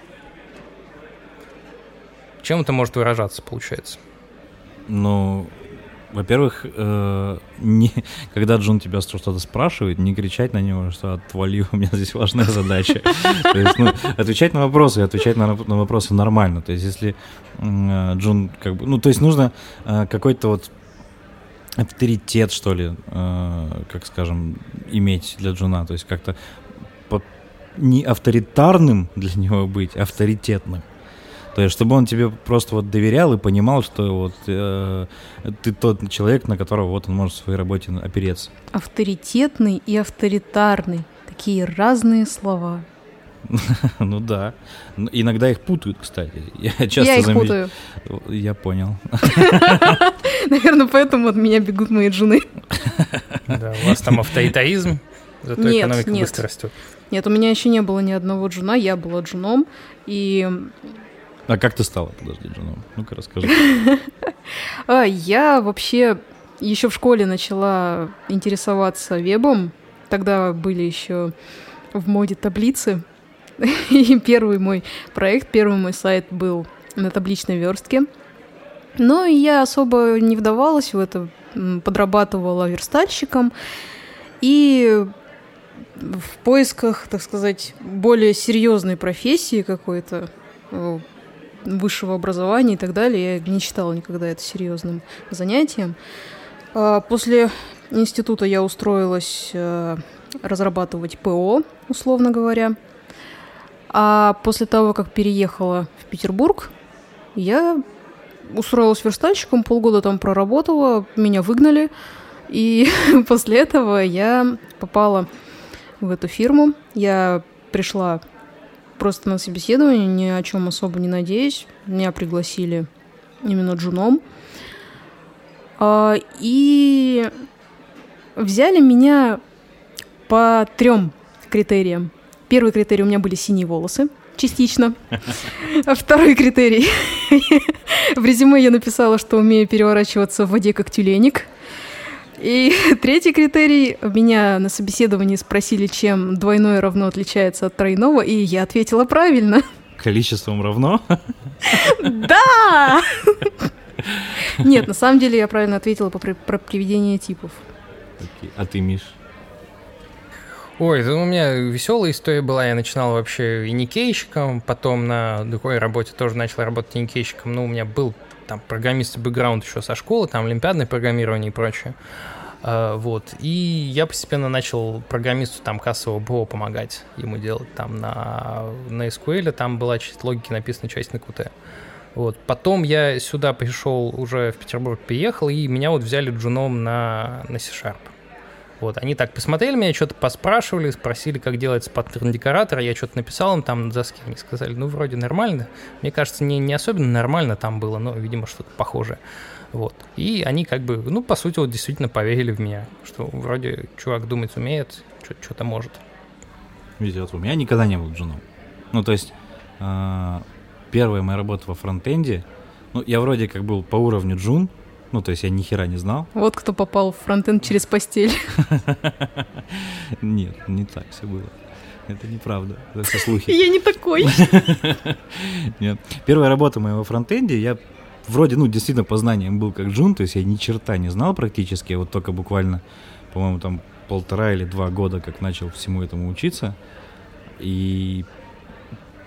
Чем это может выражаться, получается? Ну, во-первых, э, не, когда Джун тебя что-то спрашивает, не кричать на него, что отвали, у меня здесь важная задача. То есть, ну, отвечать на вопросы, отвечать на, на вопросы нормально. То есть, если э, Джун, как бы, ну, то есть нужно э, какой-то вот авторитет, что ли, э, как скажем, иметь для Джуна. То есть как-то не авторитарным для него быть, а авторитетным. То есть, чтобы он тебе просто вот доверял и понимал, что вот э, ты тот человек, на которого вот он может в своей работе опереться. Авторитетный и авторитарный. Такие разные слова. Ну да. Иногда их путают, кстати. Я часто Я их замеч... путаю. Я понял. Наверное, поэтому от меня бегут мои жены. Да, у вас там авторитаризм, зато нет, экономика нет. быстро растет. Нет, у меня еще не было ни одного джуна, я была джуном, и а как ты стала, подожди, Джаном? Ну-ка расскажи. А, я вообще еще в школе начала интересоваться вебом. Тогда были еще в моде таблицы. И первый мой проект, первый мой сайт был на табличной верстке. Но я особо не вдавалась в это, подрабатывала верстальщиком. И в поисках, так сказать, более серьезной профессии какой-то, высшего образования и так далее. Я не считала никогда это серьезным занятием. А, после института я устроилась э, разрабатывать ПО, условно говоря. А после того, как переехала в Петербург, я устроилась верстальщиком, полгода там проработала, меня выгнали. И после этого я попала в эту фирму. Я пришла просто на собеседование, ни о чем особо не надеюсь. Меня пригласили именно джуном. А, и взяли меня по трем критериям. Первый критерий у меня были синие волосы, частично. А второй критерий. В резюме я написала, что умею переворачиваться в воде как тюленик. И третий критерий. Меня на собеседовании спросили, чем двойное равно отличается от тройного, и я ответила правильно. Количеством равно? Да! Нет, на самом деле я правильно ответила по про приведение типов. А ты, Миш? Ой, у меня веселая история была. Я начинал вообще и никейщиком, потом на другой работе тоже начал работать никейщиком. Ну, у меня был там программистский бэкграунд еще со школы, там олимпиадное программирование и прочее. Uh, вот. И я постепенно начал программисту там кассового БО помогать ему делать там на, на SQL, там была часть логики написана, часть на Qt. Вот. Потом я сюда пришел, уже в Петербург приехал, и меня вот взяли джуном на, на C-Sharp. Вот, они так посмотрели меня, что-то поспрашивали, спросили, как делается паттерн декоратора, я что-то написал им там на доске, они сказали, ну, вроде нормально. Мне кажется, не, не особенно нормально там было, но, видимо, что-то похожее. Вот. И они как бы, ну, по сути, вот действительно поверили в меня, что вроде чувак думать умеет, что-то может. Вот у меня никогда не был джуном. Ну, то есть, э, первая моя работа во фронтенде, ну, я вроде как был по уровню джун, ну, то есть я ни хера не знал. Вот кто попал в фронтенд через постель. Нет, не так все было. Это неправда. Это слухи. Я не такой. Нет. Первая работа моего фронтенде, я вроде, ну, действительно по знаниям был как джун, то есть я ни черта не знал практически, я вот только буквально, по-моему, там полтора или два года, как начал всему этому учиться. И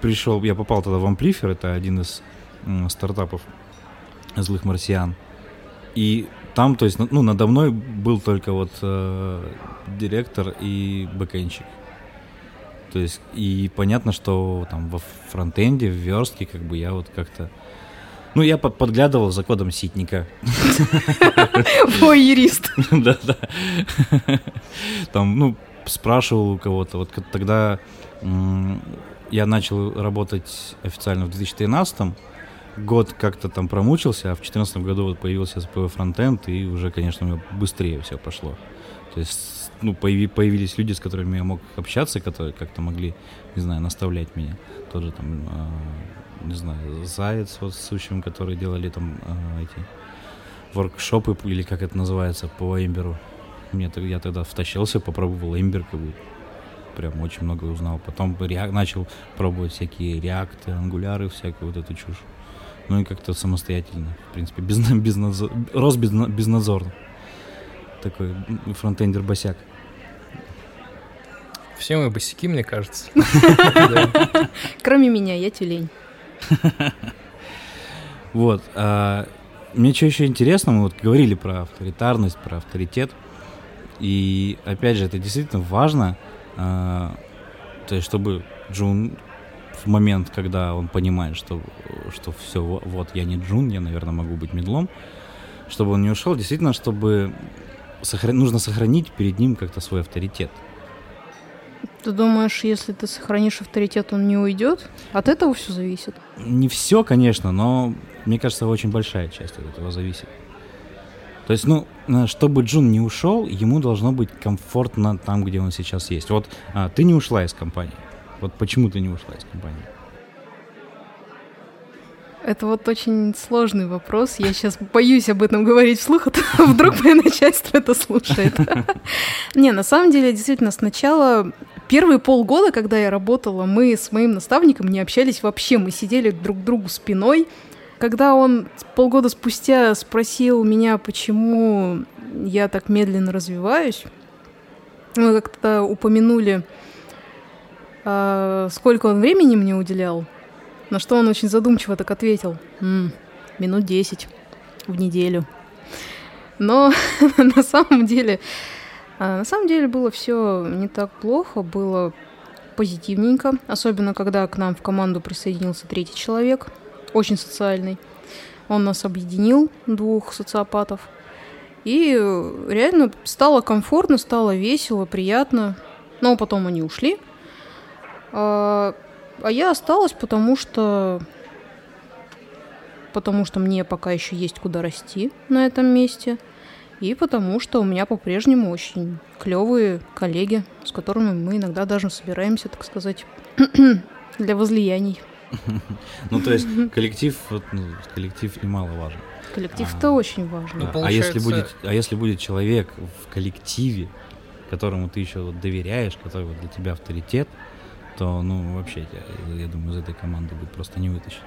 пришел, я попал тогда в Амплифер, это один из стартапов злых марсиан. И там, то есть, ну, надо мной был только вот э, директор и бэкэнщик. То есть, и понятно, что там во фронтенде, в верстке, как бы я вот как-то... Ну, я под, подглядывал за кодом ситника. Ой, юрист. Да-да. Там, ну, спрашивал у кого-то. Вот тогда я начал работать официально в 2013 год как-то там промучился, а в 2014 году вот появился СПВ фронтенд, и уже, конечно, у меня быстрее все пошло. То есть, ну, появи, появились люди, с которыми я мог общаться, которые как-то могли, не знаю, наставлять меня. Тот же там, э, не знаю, Заяц вот с Сущим, которые делали там э, эти воркшопы, или как это называется, по Эмберу. Мне, я тогда втащился, попробовал Эмбер, как бы прям очень много узнал. Потом реак, начал пробовать всякие реакты, ангуляры, всякую вот эту чушь. Ну и как-то самостоятельно, в принципе, без, без надзор, рос без, безнадзорно. Такой фронтендер босяк. Все мы босяки, мне кажется. Кроме меня, я тюлень. Вот. А, мне что еще интересно, мы вот говорили про авторитарность, про авторитет. И опять же, это действительно важно, а, то есть, чтобы Джун в момент, когда он понимает, что, что все, вот я не Джун, я, наверное, могу быть медлом, чтобы он не ушел, действительно, чтобы сохран... нужно сохранить перед ним как-то свой авторитет. Ты думаешь, если ты сохранишь авторитет, он не уйдет? От этого все зависит? Не все, конечно, но мне кажется, очень большая часть от этого зависит. То есть, ну, э, чтобы Джун не ушел, ему должно быть комфортно там, где он сейчас есть. Вот а, ты не ушла из компании. Вот почему ты не ушла из компании? Это вот очень сложный вопрос. Я сейчас боюсь об этом говорить вслух, а то вдруг мое начальство это слушает. Не, на самом деле, действительно, сначала первые полгода, когда я работала, мы с моим наставником не общались вообще. Мы сидели друг к другу спиной. Когда он полгода спустя спросил меня, почему я так медленно развиваюсь, мы как-то упомянули сколько он времени мне уделял, на что он очень задумчиво так ответил. М-м, минут десять в неделю. Но на самом деле, а, на самом деле было все не так плохо, было позитивненько, особенно когда к нам в команду присоединился третий человек, очень социальный. Он нас объединил, двух социопатов. И реально стало комфортно, стало весело, приятно. Но потом они ушли. А, а я осталась, потому что потому что мне пока еще есть куда расти на этом месте, и потому что у меня по-прежнему очень клевые коллеги, с которыми мы иногда даже собираемся, так сказать, для возлияний. Ну, то есть коллектив, ну, коллектив немаловажен. Коллектив-то а, очень важен. Ну, а, если будет, а если будет человек в коллективе, которому ты еще вот доверяешь, который вот для тебя авторитет, то, ну, вообще, я, я думаю, из этой команды будет просто не вытащить.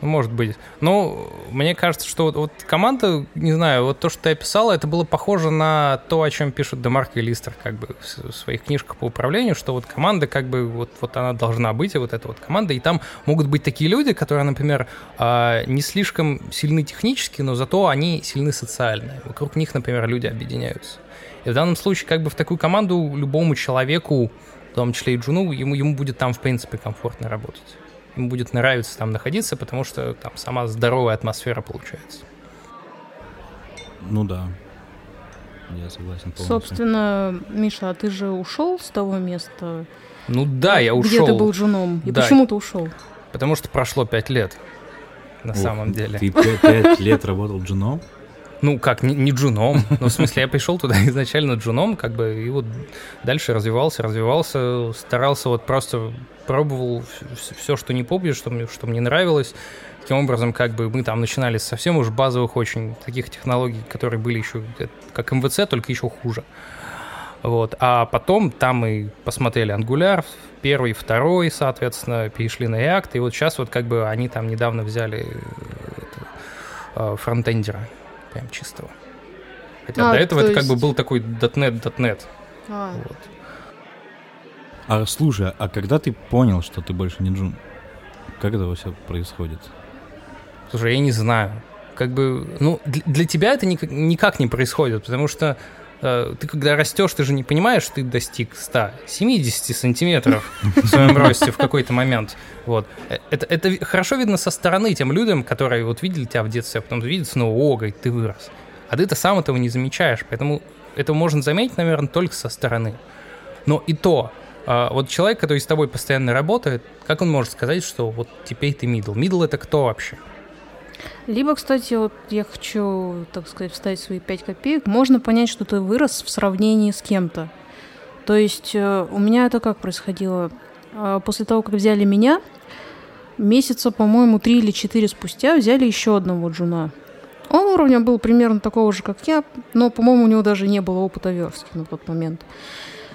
Может быть. Ну, мне кажется, что вот, вот команда, не знаю, вот то, что ты описала, это было похоже на то, о чем пишут Демарк и Листер как бы в своих книжках по управлению, что вот команда как бы вот, вот она должна быть, и вот эта вот команда, и там могут быть такие люди, которые, например, а, не слишком сильны технически, но зато они сильны социально. Вокруг них, например, люди объединяются. И в данном случае как бы в такую команду любому человеку, том числе и Джуну, ему, ему будет там, в принципе, комфортно работать им будет нравиться там находиться, потому что там сама здоровая атмосфера получается. Ну да. Я согласен полностью. Собственно, Миша, а ты же ушел с того места? Ну да, я ушел. Где ты был женом? И да. почему ты ушел? Потому что прошло пять лет, на Ох, самом деле. Ты пять лет работал джуном? Ну, как, не, не джуном. Ну, в смысле, я пришел туда изначально джуном, как бы, и вот дальше развивался, развивался, старался вот просто пробовал все, что не помню, что мне, что мне нравилось. Таким образом, как бы мы там начинали с совсем уж базовых очень таких технологий, которые были еще как МВЦ, только еще хуже. Вот. А потом там мы посмотрели Angular, первый, второй, соответственно, перешли на React, и вот сейчас вот как бы они там недавно взяли это, э, фронтендера прям чистого. Хотя а, до этого это есть... как бы был такой .NET, .NET. А. Вот. А слушай, а когда ты понял, что ты больше не Джун? Как это все происходит? Слушай, я не знаю. Как бы, ну, для, для тебя это никак, никак не происходит, потому что ты когда растешь, ты же не понимаешь, что ты достиг 170 сантиметров в своем росте в какой-то момент. Вот. Э, это, это хорошо видно со стороны тем людям, которые вот видели тебя в детстве, а потом видят снова, о, говорит, ты вырос. А ты-то сам этого не замечаешь, поэтому это можно заметить, наверное, только со стороны. Но и то, а вот человек, который с тобой постоянно работает, как он может сказать, что вот теперь ты мидл? Мидл это кто вообще? Либо, кстати, вот я хочу, так сказать, вставить свои пять копеек, можно понять, что ты вырос в сравнении с кем-то. То есть э, у меня это как происходило? А, после того, как взяли меня, месяца, по-моему, три или четыре спустя взяли еще одного джуна. Он уровня был примерно такого же, как я, но, по-моему, у него даже не было опыта верстки на тот момент.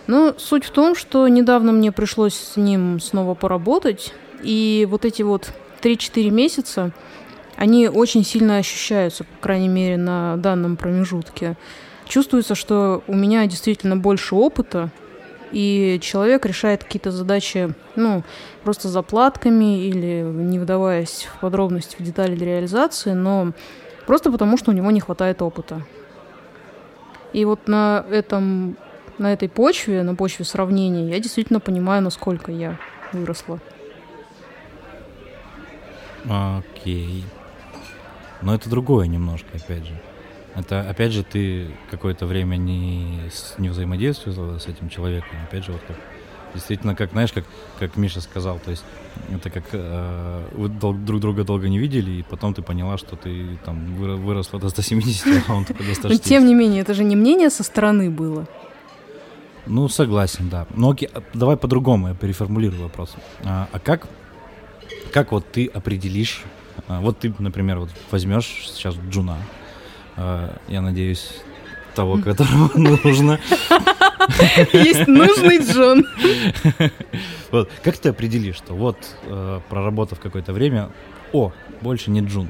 Но суть в том, что недавно мне пришлось с ним снова поработать, и вот эти вот 3-4 месяца, они очень сильно ощущаются, по крайней мере, на данном промежутке. Чувствуется, что у меня действительно больше опыта, и человек решает какие-то задачи, ну, просто заплатками или не вдаваясь в подробности, в детали реализации, но просто потому, что у него не хватает опыта. И вот на этом на этой почве, на почве сравнения, я действительно понимаю, насколько я выросла. Окей. Но это другое немножко, опять же. Это, опять же, ты какое-то время не, не взаимодействовал с этим человеком. Опять же, вот как действительно, как, знаешь, как, как Миша сказал, то есть это как э, вы дол- друг друга долго не видели, и потом ты поняла, что ты там выросла до 170, а он только до 160. Но тем не менее, это же не мнение со стороны было. Ну, согласен, да. Но окей, а, давай по-другому, я переформулирую вопрос. А, а как, как вот ты определишь, вот ты, например, вот возьмешь сейчас Джуна, а, я надеюсь, того, которого нужно. Есть нужный Джун. Вот, как ты определишь, что вот, а, проработав какое-то время, о, больше не Джун?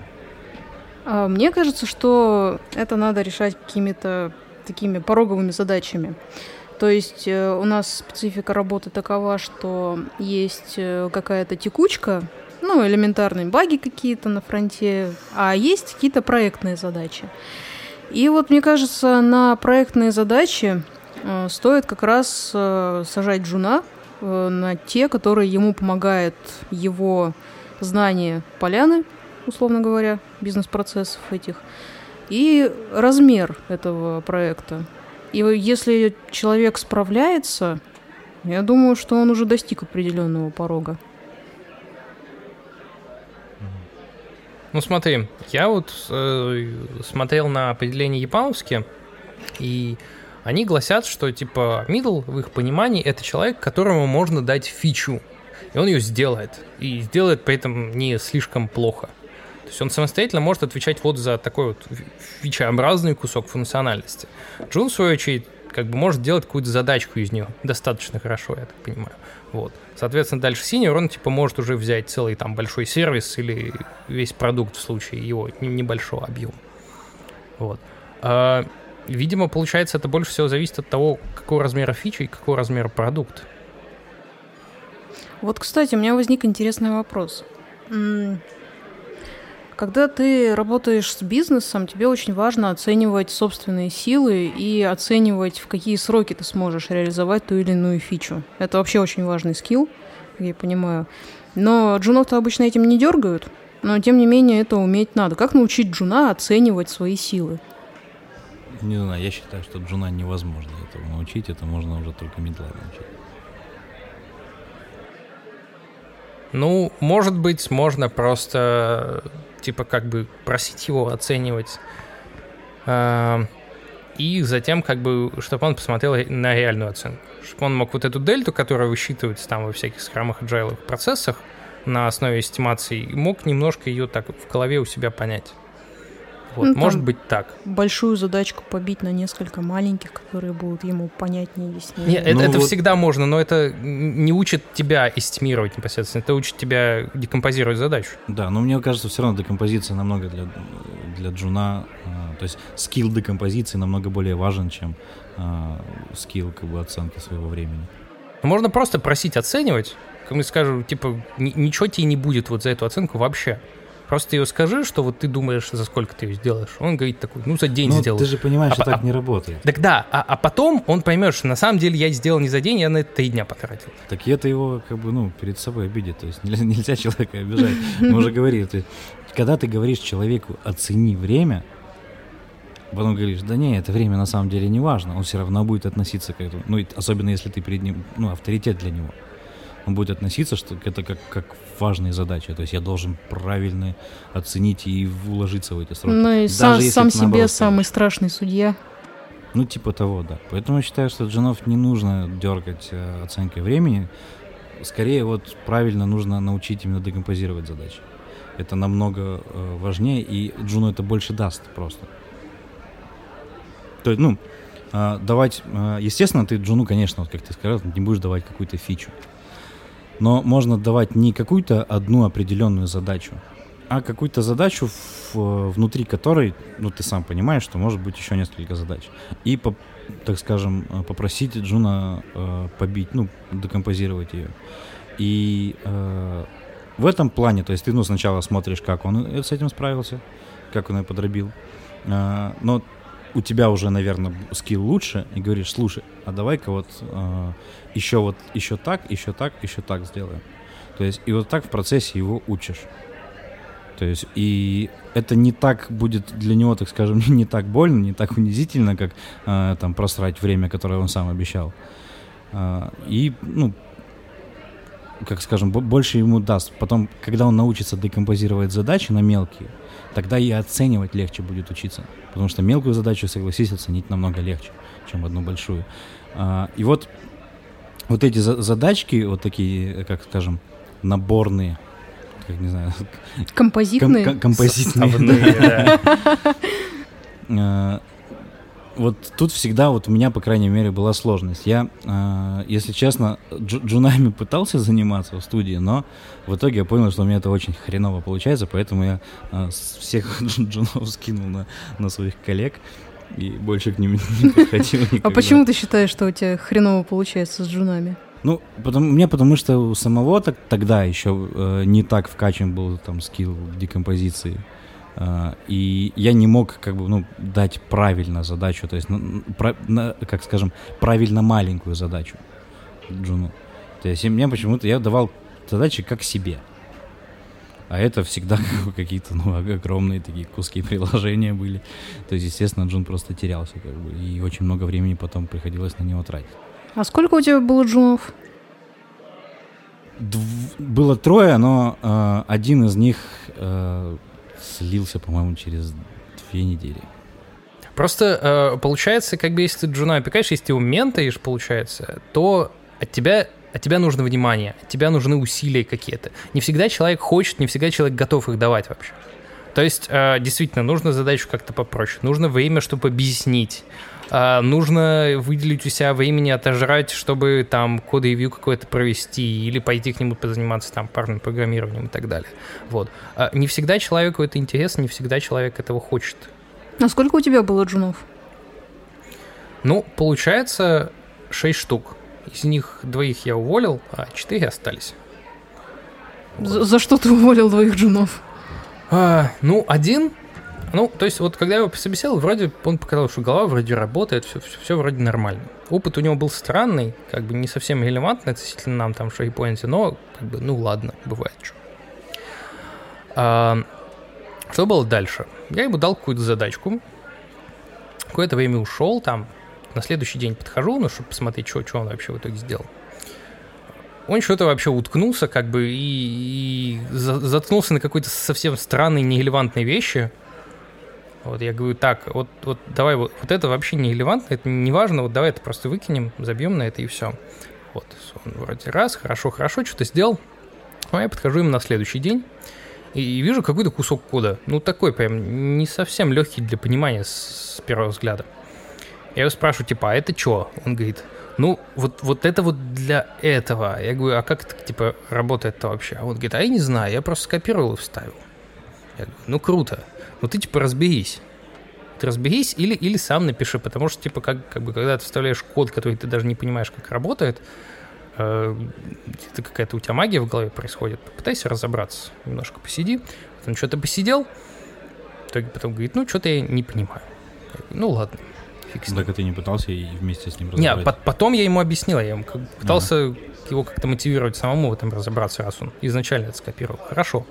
А, мне кажется, что это надо решать какими-то такими пороговыми задачами. То есть э, у нас специфика работы такова, что есть э, какая-то текучка, ну, элементарные баги какие-то на фронте, а есть какие-то проектные задачи. И вот, мне кажется, на проектные задачи э, стоит как раз э, сажать джуна э, на те, которые ему помогает его знание поляны, условно говоря, бизнес-процессов этих, и размер этого проекта. И если человек справляется, я думаю, что он уже достиг определенного порога. Ну смотри, я вот э, смотрел на определение японовские, и они гласят, что типа middle в их понимании это человек, которому можно дать фичу, и он ее сделает, и сделает при этом не слишком плохо. То есть он самостоятельно может отвечать вот за такой вот фичеобразный кусок функциональности. Джун, в свою очередь, как бы может делать какую-то задачку из нее достаточно хорошо, я так понимаю. Вот. Соответственно, дальше сеньор, он типа может уже взять целый там большой сервис или весь продукт в случае его небольшого объема. Вот. А, видимо, получается, это больше всего зависит от того, какого размера фичи и какого размера продукт. Вот, кстати, у меня возник интересный вопрос. Когда ты работаешь с бизнесом, тебе очень важно оценивать собственные силы и оценивать, в какие сроки ты сможешь реализовать ту или иную фичу. Это вообще очень важный скилл, я понимаю. Но джунов-то обычно этим не дергают, но тем не менее это уметь надо. Как научить джуна оценивать свои силы? Не знаю, я считаю, что джуна невозможно этого научить, это можно уже только медла научить. Ну, может быть, можно просто типа как бы просить его оценивать. А, и затем как бы, чтобы он посмотрел на реальную оценку. Чтобы он мог вот эту дельту, которая высчитывается там во всяких скрамах agile процессах на основе эстимаций, мог немножко ее так в голове у себя понять. Вот, ну, может быть так. Большую задачку побить на несколько маленьких, которые будут ему понятнее и яснее. Нет, ну, это, вот... это всегда можно, но это не учит тебя эстимировать непосредственно, это учит тебя декомпозировать задачу. Да, но мне кажется, все равно декомпозиция намного для, для джуна, э, то есть скилл декомпозиции намного более важен, чем э, скилл как бы, оценки своего времени. Можно просто просить оценивать, как мы скажем, типа, ничего тебе не будет вот за эту оценку вообще. Просто ее скажи, что вот ты думаешь, за сколько ты ее сделаешь. Он говорит такой, ну, за день ну, сделал. ты же понимаешь, а, что а, так не работает. Так да, а, а потом он поймет, что на самом деле я сделал не за день, я на это три дня потратил. Так это его, как бы, ну, перед собой обидит. То есть нельзя, нельзя человека обижать. Мы уже говорили, то есть, когда ты говоришь человеку, оцени время, потом говоришь, да не, это время на самом деле не важно, он все равно будет относиться к этому. Ну, особенно если ты перед ним, ну, авторитет для него он будет относиться, что это как, как важные задачи. То есть я должен правильно оценить и уложиться в эти сроки. Ну и сам, сам себе наоборот, самый страшный судья. Ну, типа того, да. Поэтому я считаю, что джинов не нужно дергать э, оценкой времени. Скорее, вот правильно нужно научить именно декомпозировать задачи. Это намного э, важнее, и джуну это больше даст просто. То есть, ну, э, давать, естественно, ты джуну, конечно, вот как ты сказал, не будешь давать какую-то фичу. Но можно давать не какую-то одну определенную задачу, а какую-то задачу, в, внутри которой, ну, ты сам понимаешь, что может быть еще несколько задач. И, так скажем, э, попросить Джуна э, побить, ну, декомпозировать ее. И э, в этом плане, то есть ты, ну, сначала смотришь, как он с этим справился, как он ее подробил. Э, но у тебя уже, наверное, скилл лучше, и говоришь, слушай, а давай-ка вот э, еще вот, еще так, еще так, еще так сделаем. То есть, и вот так в процессе его учишь. То есть, и это не так будет для него, так скажем, не так больно, не так унизительно, как э, там просрать время, которое он сам обещал. Э, и, ну, как скажем, больше ему даст. Потом, когда он научится декомпозировать задачи на мелкие, тогда и оценивать легче будет учиться. Потому что мелкую задачу, согласись, оценить намного легче, чем одну большую. А, и вот, вот эти задачки, вот такие, как скажем, наборные, как не знаю... Композитные? Ком- композитные, да. вот тут всегда вот у меня, по крайней мере, была сложность. Я, э, если честно, дж- джунами пытался заниматься в студии, но в итоге я понял, что у меня это очень хреново получается, поэтому я э, всех джунов скинул на, на своих коллег и больше к ним не подходил А почему ты считаешь, что у тебя хреново получается с джунами? Ну, потому, мне потому что у самого так, тогда еще э, не так вкачан был там скилл декомпозиции. А, и я не мог как бы ну дать правильно задачу, то есть ну, про, на, как скажем правильно маленькую задачу Джуну. То есть мне почему-то я давал задачи как себе. А это всегда какие-то ну, огромные такие куски приложения были. То есть, естественно, Джун просто терялся, как бы, и очень много времени потом приходилось на него тратить. А сколько у тебя было джунов? Дв- было трое, но э, один из них э, слился, по-моему, через две недели. Просто э, получается, как бы если ты джуна опекаешь, если ты его получается, то от тебя от тебя нужно внимание, от тебя нужны усилия какие-то. Не всегда человек хочет, не всегда человек готов их давать вообще. То есть, э, действительно, нужно задачу как-то попроще. Нужно время, чтобы объяснить. Э, нужно выделить у себя времени отожрать, чтобы там код ревью какой-то провести или пойти к нему позаниматься там парным программированием и так далее. Вот. Э, не всегда человеку это интересно, не всегда человек этого хочет. А сколько у тебя было джунов? Ну, получается 6 штук. Из них двоих я уволил, а четыре остались. За, за что ты уволил двоих джунов? А, ну, один ну, то есть, вот когда я его собеседовал, вроде он показал, что голова вроде работает, все, все, все вроде нормально. Опыт у него был странный, как бы не совсем релевантный относительно нам там, что японцы, но, как бы, ну ладно, бывает что. А, что было дальше? Я ему дал какую-то задачку. Какое-то время ушел там, на следующий день подхожу, ну, чтобы посмотреть, что, что он вообще в итоге сделал. Он что-то вообще уткнулся, как бы, и, и заткнулся на какой-то совсем странной, нерелевантной вещи. Вот я говорю, так, вот, вот давай, вот, вот это вообще не релевантно, это не важно, вот давай это просто выкинем, забьем на это и все. Вот, он вроде раз, хорошо, хорошо, что-то сделал. А я подхожу им на следующий день и вижу какой-то кусок кода. Ну, такой прям не совсем легкий для понимания с, с первого взгляда. Я его спрашиваю, типа, а это что? Он говорит, ну, вот, вот это вот для этого. Я говорю, а как это, типа, работает-то вообще? А он говорит, а я не знаю, я просто скопировал и вставил. Я говорю, ну, круто. Ну, ты, типа, разберись. Ты разберись или, или сам напиши, потому что, типа, как, как бы, когда ты вставляешь код, который ты даже не понимаешь, как работает, э, это какая-то у тебя магия в голове происходит, попытайся разобраться. Немножко посиди. Потом что-то посидел, потом говорит, ну, что-то я не понимаю. Я говорю, ну, ладно фиг с ним. Так ты не пытался и вместе с ним разобрать? Нет, потом я ему объяснил, я ему пытался ага. его как-то мотивировать самому в этом разобраться, раз он изначально это скопировал. Хорошо.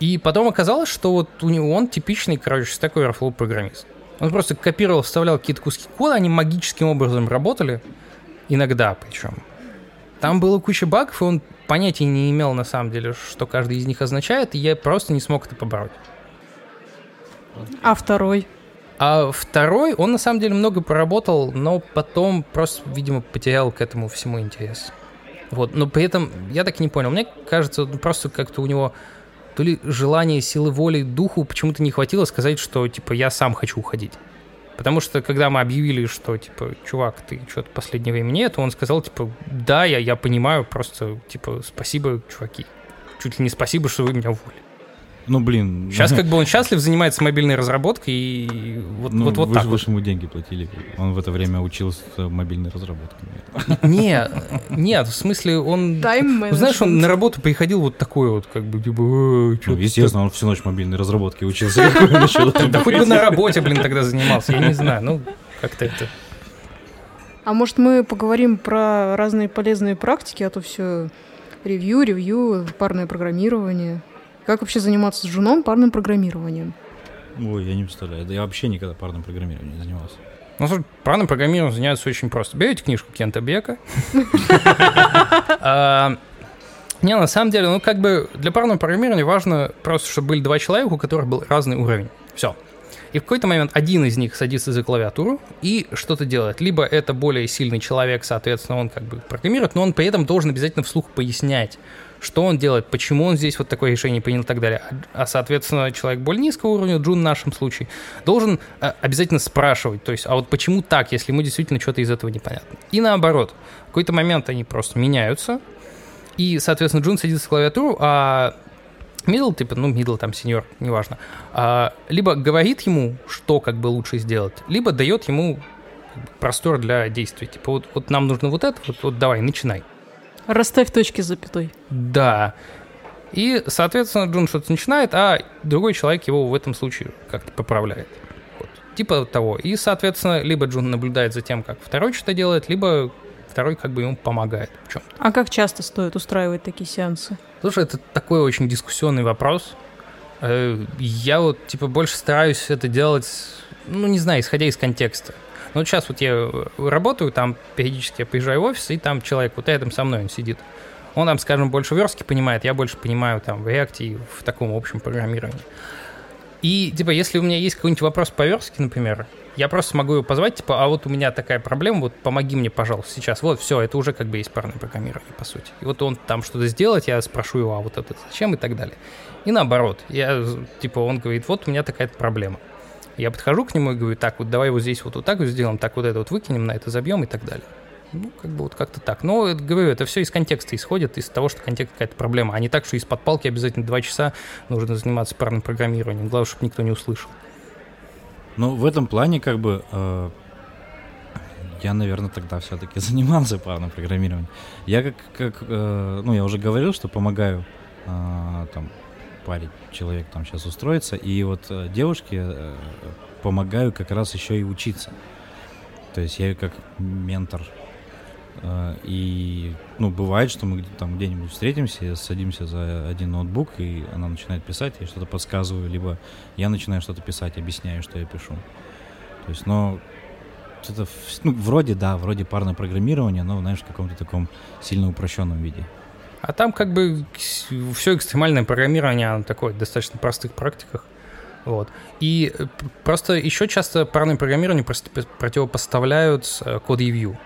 И потом оказалось, что вот у него он типичный, короче, такой Airflow программист. Он просто копировал, вставлял какие-то куски кода, они магическим образом работали, иногда причем. Там было куча багов, и он понятия не имел на самом деле, что каждый из них означает, и я просто не смог это побороть. А второй? А второй, он на самом деле много поработал, но потом просто, видимо, потерял к этому всему интерес. Вот, но при этом я так и не понял. Мне кажется, ну, просто как-то у него то ли желание, силы воли, духу почему-то не хватило сказать, что, типа, я сам хочу уходить. Потому что, когда мы объявили, что, типа, чувак, ты что-то последнее время нет, он сказал, типа, да, я, я понимаю, просто, типа, спасибо, чуваки. Чуть ли не спасибо, что вы меня уволили. Ну, блин. Сейчас как бы он счастлив, занимается мобильной разработкой, и вот, ну, вот, вот вы, так. Вы вот. ему деньги платили. Он в это время учился мобильной разработке. Нет, нет, в смысле он... Ну, знаешь, он на работу приходил вот такой вот, как бы, типа... Ну, естественно, он всю ночь мобильной разработки учился. Да хоть бы на работе, блин, тогда занимался, я не знаю, ну, как-то это... А может, мы поговорим про разные полезные практики, а то все ревью, ревью, парное программирование. Как вообще заниматься с женом парным программированием? Ой, я не представляю. Да я вообще никогда парным программированием не занимался. Ну, слушай, парным программированием занимаются очень просто. Берете книжку Кента Бека. А, не, на самом деле, ну, как бы для парного программирования важно просто, чтобы были два человека, у которых был разный уровень. Все. И в какой-то момент один из них садится за клавиатуру и что-то делает. Либо это более сильный человек, соответственно, он как бы программирует, но он при этом должен обязательно вслух пояснять, что он делает, почему он здесь вот такое решение принял и так далее. А, соответственно, человек более низкого уровня, Джун в нашем случае, должен а, обязательно спрашивать, то есть, а вот почему так, если ему действительно что-то из этого непонятно. И наоборот, в какой-то момент они просто меняются, и, соответственно, Джун садится в клавиатуру, а middle, типа, ну, middle, там, сеньор, неважно, а, либо говорит ему, что как бы лучше сделать, либо дает ему простор для действий. Типа, вот, вот нам нужно вот это, вот, вот давай, начинай. Расставь точки с запятой. Да. И, соответственно, Джун что-то начинает, а другой человек его в этом случае как-то поправляет. Вот. Типа того. И, соответственно, либо Джун наблюдает за тем, как второй что-то делает, либо второй как бы ему помогает в чем А как часто стоит устраивать такие сеансы? Слушай, это такой очень дискуссионный вопрос. Э, я вот, типа, больше стараюсь это делать, ну, не знаю, исходя из контекста. Ну, вот сейчас вот я работаю, там периодически я приезжаю в офис, и там человек вот рядом со мной, он сидит. Он там, скажем, больше верстки понимает, я больше понимаю там в React и в таком общем программировании. И, типа, если у меня есть какой-нибудь вопрос по верстке, например, я просто могу его позвать, типа, а вот у меня такая проблема, вот помоги мне, пожалуйста, сейчас. Вот, все, это уже как бы есть парное программирование, по сути. И вот он там что-то сделать, я спрошу его, а вот это зачем и так далее. И наоборот, я, типа, он говорит, вот у меня такая-то проблема. Я подхожу к нему и говорю, так, вот давай вот здесь вот, вот так вот сделаем, так вот это вот выкинем, на это забьем и так далее. Ну, как бы вот как-то так. Но, говорю, это все из контекста исходит, из того, что контекст какая-то проблема, а не так, что из-под палки обязательно два часа нужно заниматься парным программированием. Главное, чтобы никто не услышал. Ну, в этом плане, как бы, э, я, наверное, тогда все-таки занимался парным программированием. Я как, как э, ну, я уже говорил, что помогаю э, там паре человек там сейчас устроиться, и вот э, девушке э, помогаю как раз еще и учиться. То есть я как ментор Э, и, ну, бывает, что мы там где-нибудь встретимся, садимся за один ноутбук, и она начинает писать, я что-то подсказываю, либо я начинаю что-то писать, объясняю, что я пишу. То есть, но это, ну, вроде, да, вроде парное программирование, но, знаешь, в каком-то таком сильно упрощенном виде. А там как бы все экстремальное программирование, оно такое, достаточно простых практиках. Вот. И э, просто еще часто парное программирование противопоставляют э, код-ревью.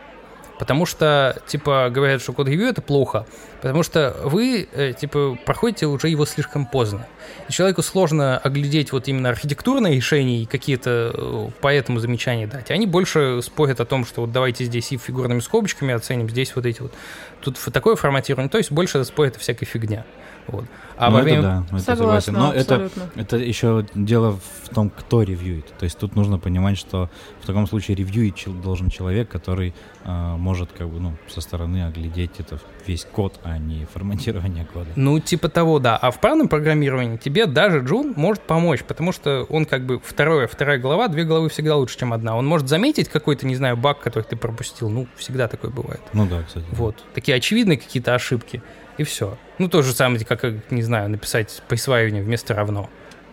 Потому что, типа, говорят, что код ревью это плохо, потому что вы, э, типа, проходите уже его слишком поздно. И человеку сложно оглядеть вот именно архитектурные решения и какие-то э, по этому замечания дать. Они больше спорят о том, что вот давайте здесь и фигурными скобочками оценим, здесь вот эти вот, тут такое форматирование, то есть больше спорят о всякой фигня. Вот. А ну, во время... это да, это согласен. Но это, это еще дело в том, кто ревьюет. То есть тут нужно понимать, что в таком случае ревьюить должен человек, который э, может как бы ну со стороны оглядеть это весь код, а не форматирование кода. Ну типа того, да. А в правильном программировании тебе даже Джун может помочь, потому что он как бы второе, вторая глава, две главы всегда лучше, чем одна. Он может заметить какой-то, не знаю, баг, который ты пропустил. Ну всегда такое бывает. Ну да, кстати. Вот такие очевидные какие-то ошибки и все. Ну, то же самое, как, не знаю, написать присваивание вместо равно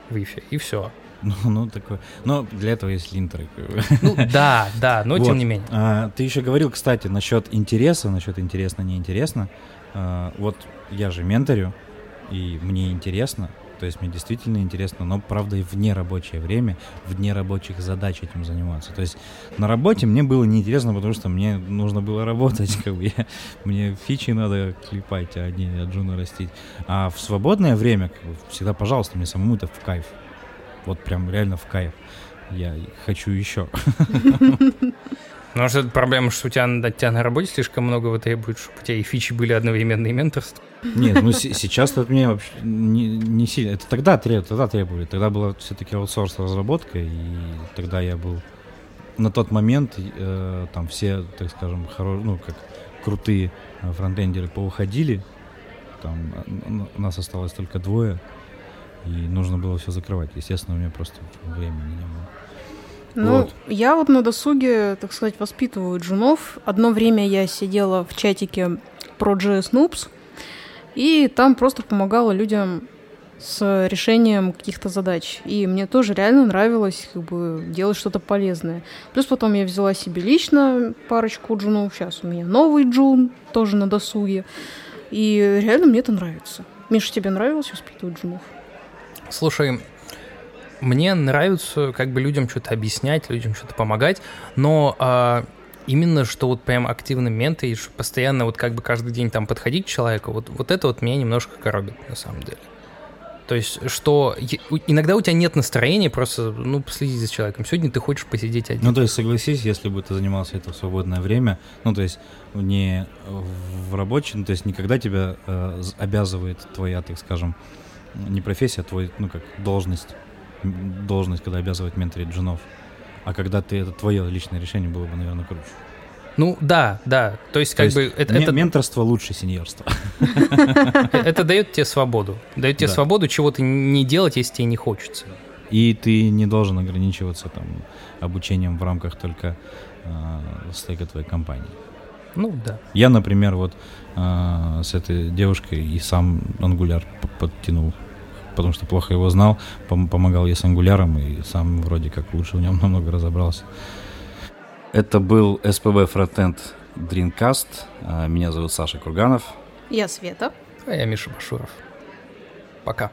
в ифе, и все. Ну, ну, такое. Но для этого есть линтеры. Ну, да, да, но вот. тем не менее. А, ты еще говорил, кстати, насчет интереса, насчет интересно, неинтересно. А, вот я же менторю, и мне интересно, то есть мне действительно интересно, но правда и в нерабочее время, в нерабочих задач этим заниматься. То есть на работе мне было неинтересно, потому что мне нужно было работать, как бы я, мне фичи надо клепать, а не джуна растить. А в свободное время как бы, всегда, пожалуйста, мне самому это в кайф. Вот прям реально в кайф. Я хочу еще. Ну, может, это проблема, что у тебя, у тебя на работе слишком много вот требует, чтобы у тебя и фичи были одновременные менторства? Нет, ну сейчас от меня вообще не, не сильно. Это тогда, тогда требовали. Тогда была все-таки аутсорс разработка, и тогда я был на тот момент э, там все, так скажем, хоро... ну как крутые э, фронтендеры поуходили. Там у нас осталось только двое, и нужно было все закрывать. Естественно, у меня просто времени не было. Ну, вот. я вот на досуге, так сказать, воспитываю джунов. Одно время я сидела в чатике про JS Noobs, и там просто помогала людям с решением каких-то задач. И мне тоже реально нравилось как бы, делать что-то полезное. Плюс потом я взяла себе лично парочку джунов. Сейчас у меня новый джун, тоже на досуге. И реально мне это нравится. Миша, тебе нравилось воспитывать джунов? Слушай, мне нравится как бы людям что-то объяснять, людям что-то помогать, но а, именно что вот прям активно менты, и постоянно вот как бы каждый день там подходить к человеку, вот, вот это вот меня немножко коробит на самом деле. То есть, что иногда у тебя нет настроения, просто, ну, последи за человеком. Сегодня ты хочешь посидеть один. Ну, то есть, согласись, если бы ты занимался это в свободное время, ну, то есть, не в рабочем, то есть, никогда тебя э, обязывает твоя, так скажем, не профессия, а твой, ну, как должность, должность, когда обязывает менторить джунов. А когда ты, это твое личное решение было бы, наверное, круче. Ну да, да. То есть, То как есть бы это, это, менторство лучше сеньорства. это дает тебе свободу. Дает тебе свободу чего-то не делать, если тебе не хочется. И ты не должен ограничиваться там обучением в рамках только э, стейка твоей компании. Ну да. Я, например, вот э, с этой девушкой и сам ангуляр подтянул, потому что плохо его знал, пом- помогал ей с ангуляром и сам вроде как лучше в нем намного разобрался. Это был СПБ Frontend Dreamcast. Э, Меня зовут Саша Курганов. Я Света. А я Миша Башуров. Пока.